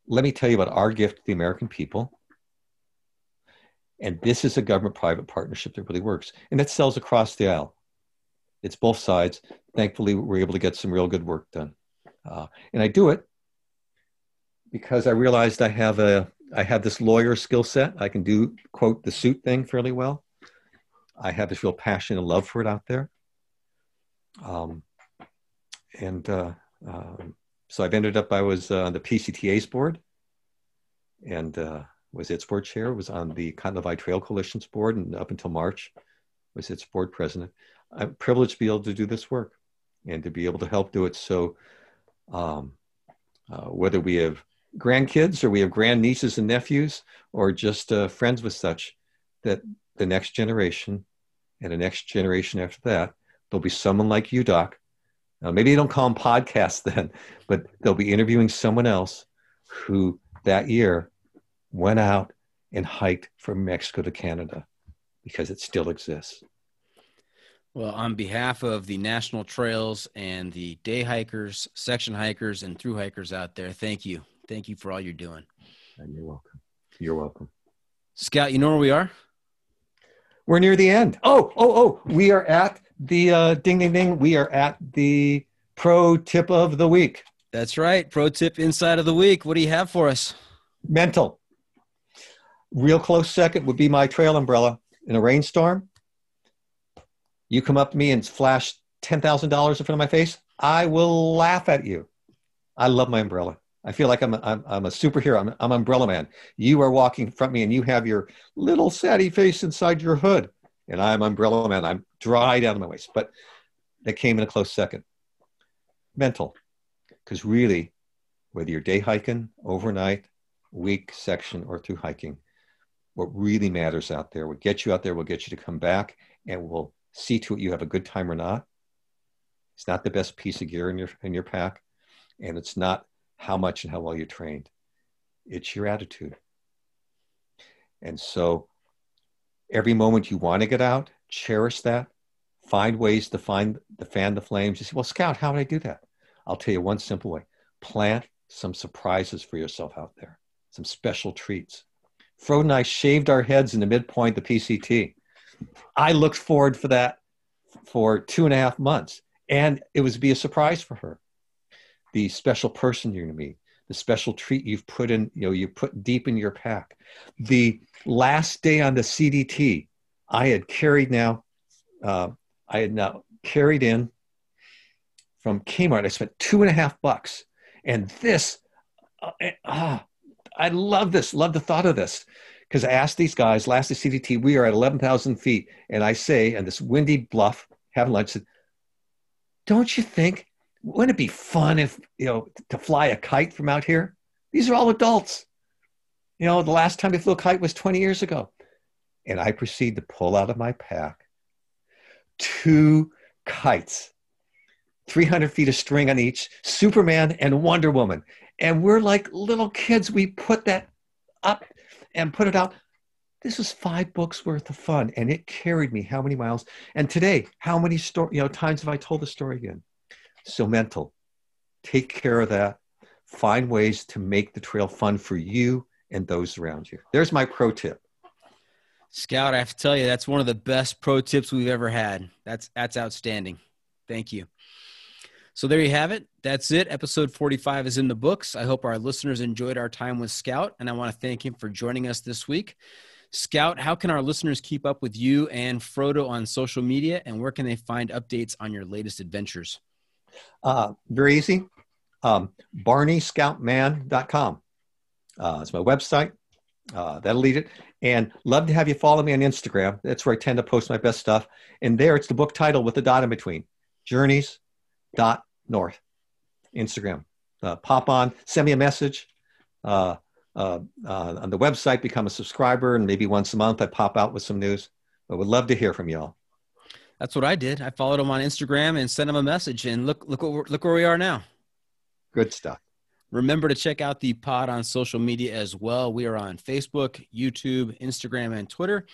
let me tell you about our gift to the American people. And this is a government private partnership that really works. And it sells across the aisle. It's both sides. Thankfully, we're able to get some real good work done. Uh, and I do it because I realized I have a I have this lawyer skill set. I can do quote the suit thing fairly well. I have this real passion and love for it out there. Um, and uh, um, so I've ended up, I was uh, on the PCTA's board and uh, was its board chair, was on the Continental Divide Trail Coalition's board, and up until March was its board president. I'm privileged to be able to do this work and to be able to help do it. So um, uh, whether we have grandkids or we have grandnieces and nephews or just uh, friends with such, that the next generation and the next generation after that There'll be someone like you, Doc. Uh, maybe they don't call them podcasts then, but they'll be interviewing someone else who that year went out and hiked from Mexico to Canada because it still exists. Well, on behalf of the national trails and the day hikers, section hikers, and through hikers out there, thank you. Thank you for all you're doing. And you're welcome. You're welcome. Scout, you know where we are? We're near the end. Oh, oh, oh, we are at the uh, ding, ding, ding. We are at the pro tip of the week. That's right. Pro tip inside of the week. What do you have for us? Mental. Real close second would be my trail umbrella in a rainstorm. You come up to me and flash $10,000 in front of my face. I will laugh at you. I love my umbrella. I feel like I'm a, I'm, I'm a superhero. I'm, I'm umbrella man. You are walking in front of me and you have your little satty face inside your hood and I'm umbrella man. I'm dry down to my waist, but that came in a close second. Mental, because really, whether you're day hiking, overnight, week, section, or through hiking, what really matters out there, We'll get you out there, we'll get you to come back, and we'll see to it you have a good time or not. It's not the best piece of gear in your in your pack, and it's not how much and how well you're trained. It's your attitude. And so every moment you want to get out, cherish that. Find ways to find the fan the flames. You say, well, Scout, how would I do that? I'll tell you one simple way. Plant some surprises for yourself out there, some special treats. Frodo and I shaved our heads in the midpoint the PCT. I looked forward for that for two and a half months, and it was be a surprise for her. The special person you're going to meet, the special treat you've put in, you know, you put deep in your pack. The last day on the CDT, I had carried now, uh, I had now carried in from Kmart. I spent two and a half bucks, and this, uh, uh, I love this. Love the thought of this because I asked these guys last the CDT. We are at eleven thousand feet, and I say, and this windy bluff having lunch. Said, Don't you think wouldn't it be fun if you know to fly a kite from out here? These are all adults. You know, the last time they flew a kite was 20 years ago. And I proceed to pull out of my pack two kites, 300 feet of string on each, Superman and Wonder Woman. And we're like little kids. We put that up and put it out. This was five books worth of fun, and it carried me how many miles? And today, how many story, you know, times have I told the story again? So mental. Take care of that. Find ways to make the trail fun for you and those around you. There's my pro tip. Scout, I have to tell you, that's one of the best pro tips we've ever had. That's that's outstanding. Thank you. So there you have it. That's it. Episode 45 is in the books. I hope our listeners enjoyed our time with Scout, and I want to thank him for joining us this week. Scout, how can our listeners keep up with you and Frodo on social media, and where can they find updates on your latest adventures? Uh, very easy. Um, BarneyScoutMann.com. Uh, it's my website. Uh, that'll lead it. And love to have you follow me on Instagram. That's where I tend to post my best stuff. And there, it's the book title with the dot in between. journeys.north, Instagram. Uh, pop on, send me a message. Uh, uh, uh, on the website, become a subscriber, and maybe once a month I pop out with some news. I would love to hear from y'all. That's what I did. I followed him on Instagram and sent him a message, and look, look, what look where we are now. Good stuff. Remember to check out the pod on social media as well. We are on Facebook, YouTube, Instagram, and Twitter.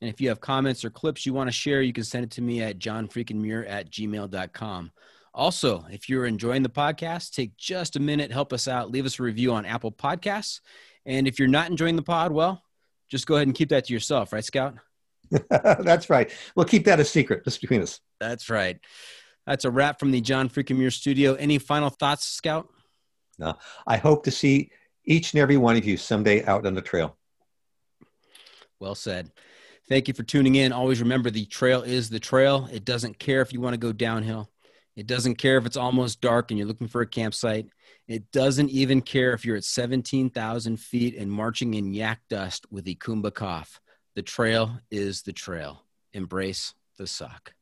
And if you have comments or clips you want to share, you can send it to me at johnfreakinmuir at gmail.com. Also, if you're enjoying the podcast, take just a minute, help us out, leave us a review on Apple Podcasts. And if you're not enjoying the pod, well, just go ahead and keep that to yourself, right, Scout? That's right. We'll keep that a secret just between us. That's right. That's a wrap from the John Freakin Muir studio. Any final thoughts, Scout? No. I hope to see each and every one of you someday out on the trail. Well said. Thank you for tuning in. Always remember the trail is the trail. It doesn't care if you want to go downhill. It doesn't care if it's almost dark and you're looking for a campsite. It doesn't even care if you're at 17,000 feet and marching in yak dust with a Khumbu cough. The trail is the trail. Embrace the suck.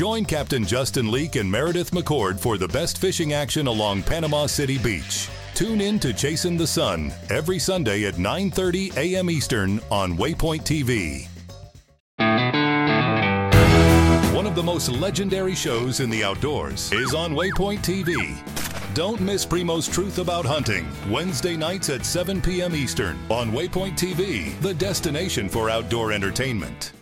Join Captain Justin Leake and Meredith McCord for the best fishing action along Panama City Beach. Tune in to Chasing the Sun every Sunday at 9:30 a.m. Eastern on Waypoint TV. One of the most legendary shows in the outdoors is on Waypoint TV. Don't miss Primo's Truth About Hunting, Wednesday nights at 7 p.m. Eastern on Waypoint TV, the destination for outdoor entertainment.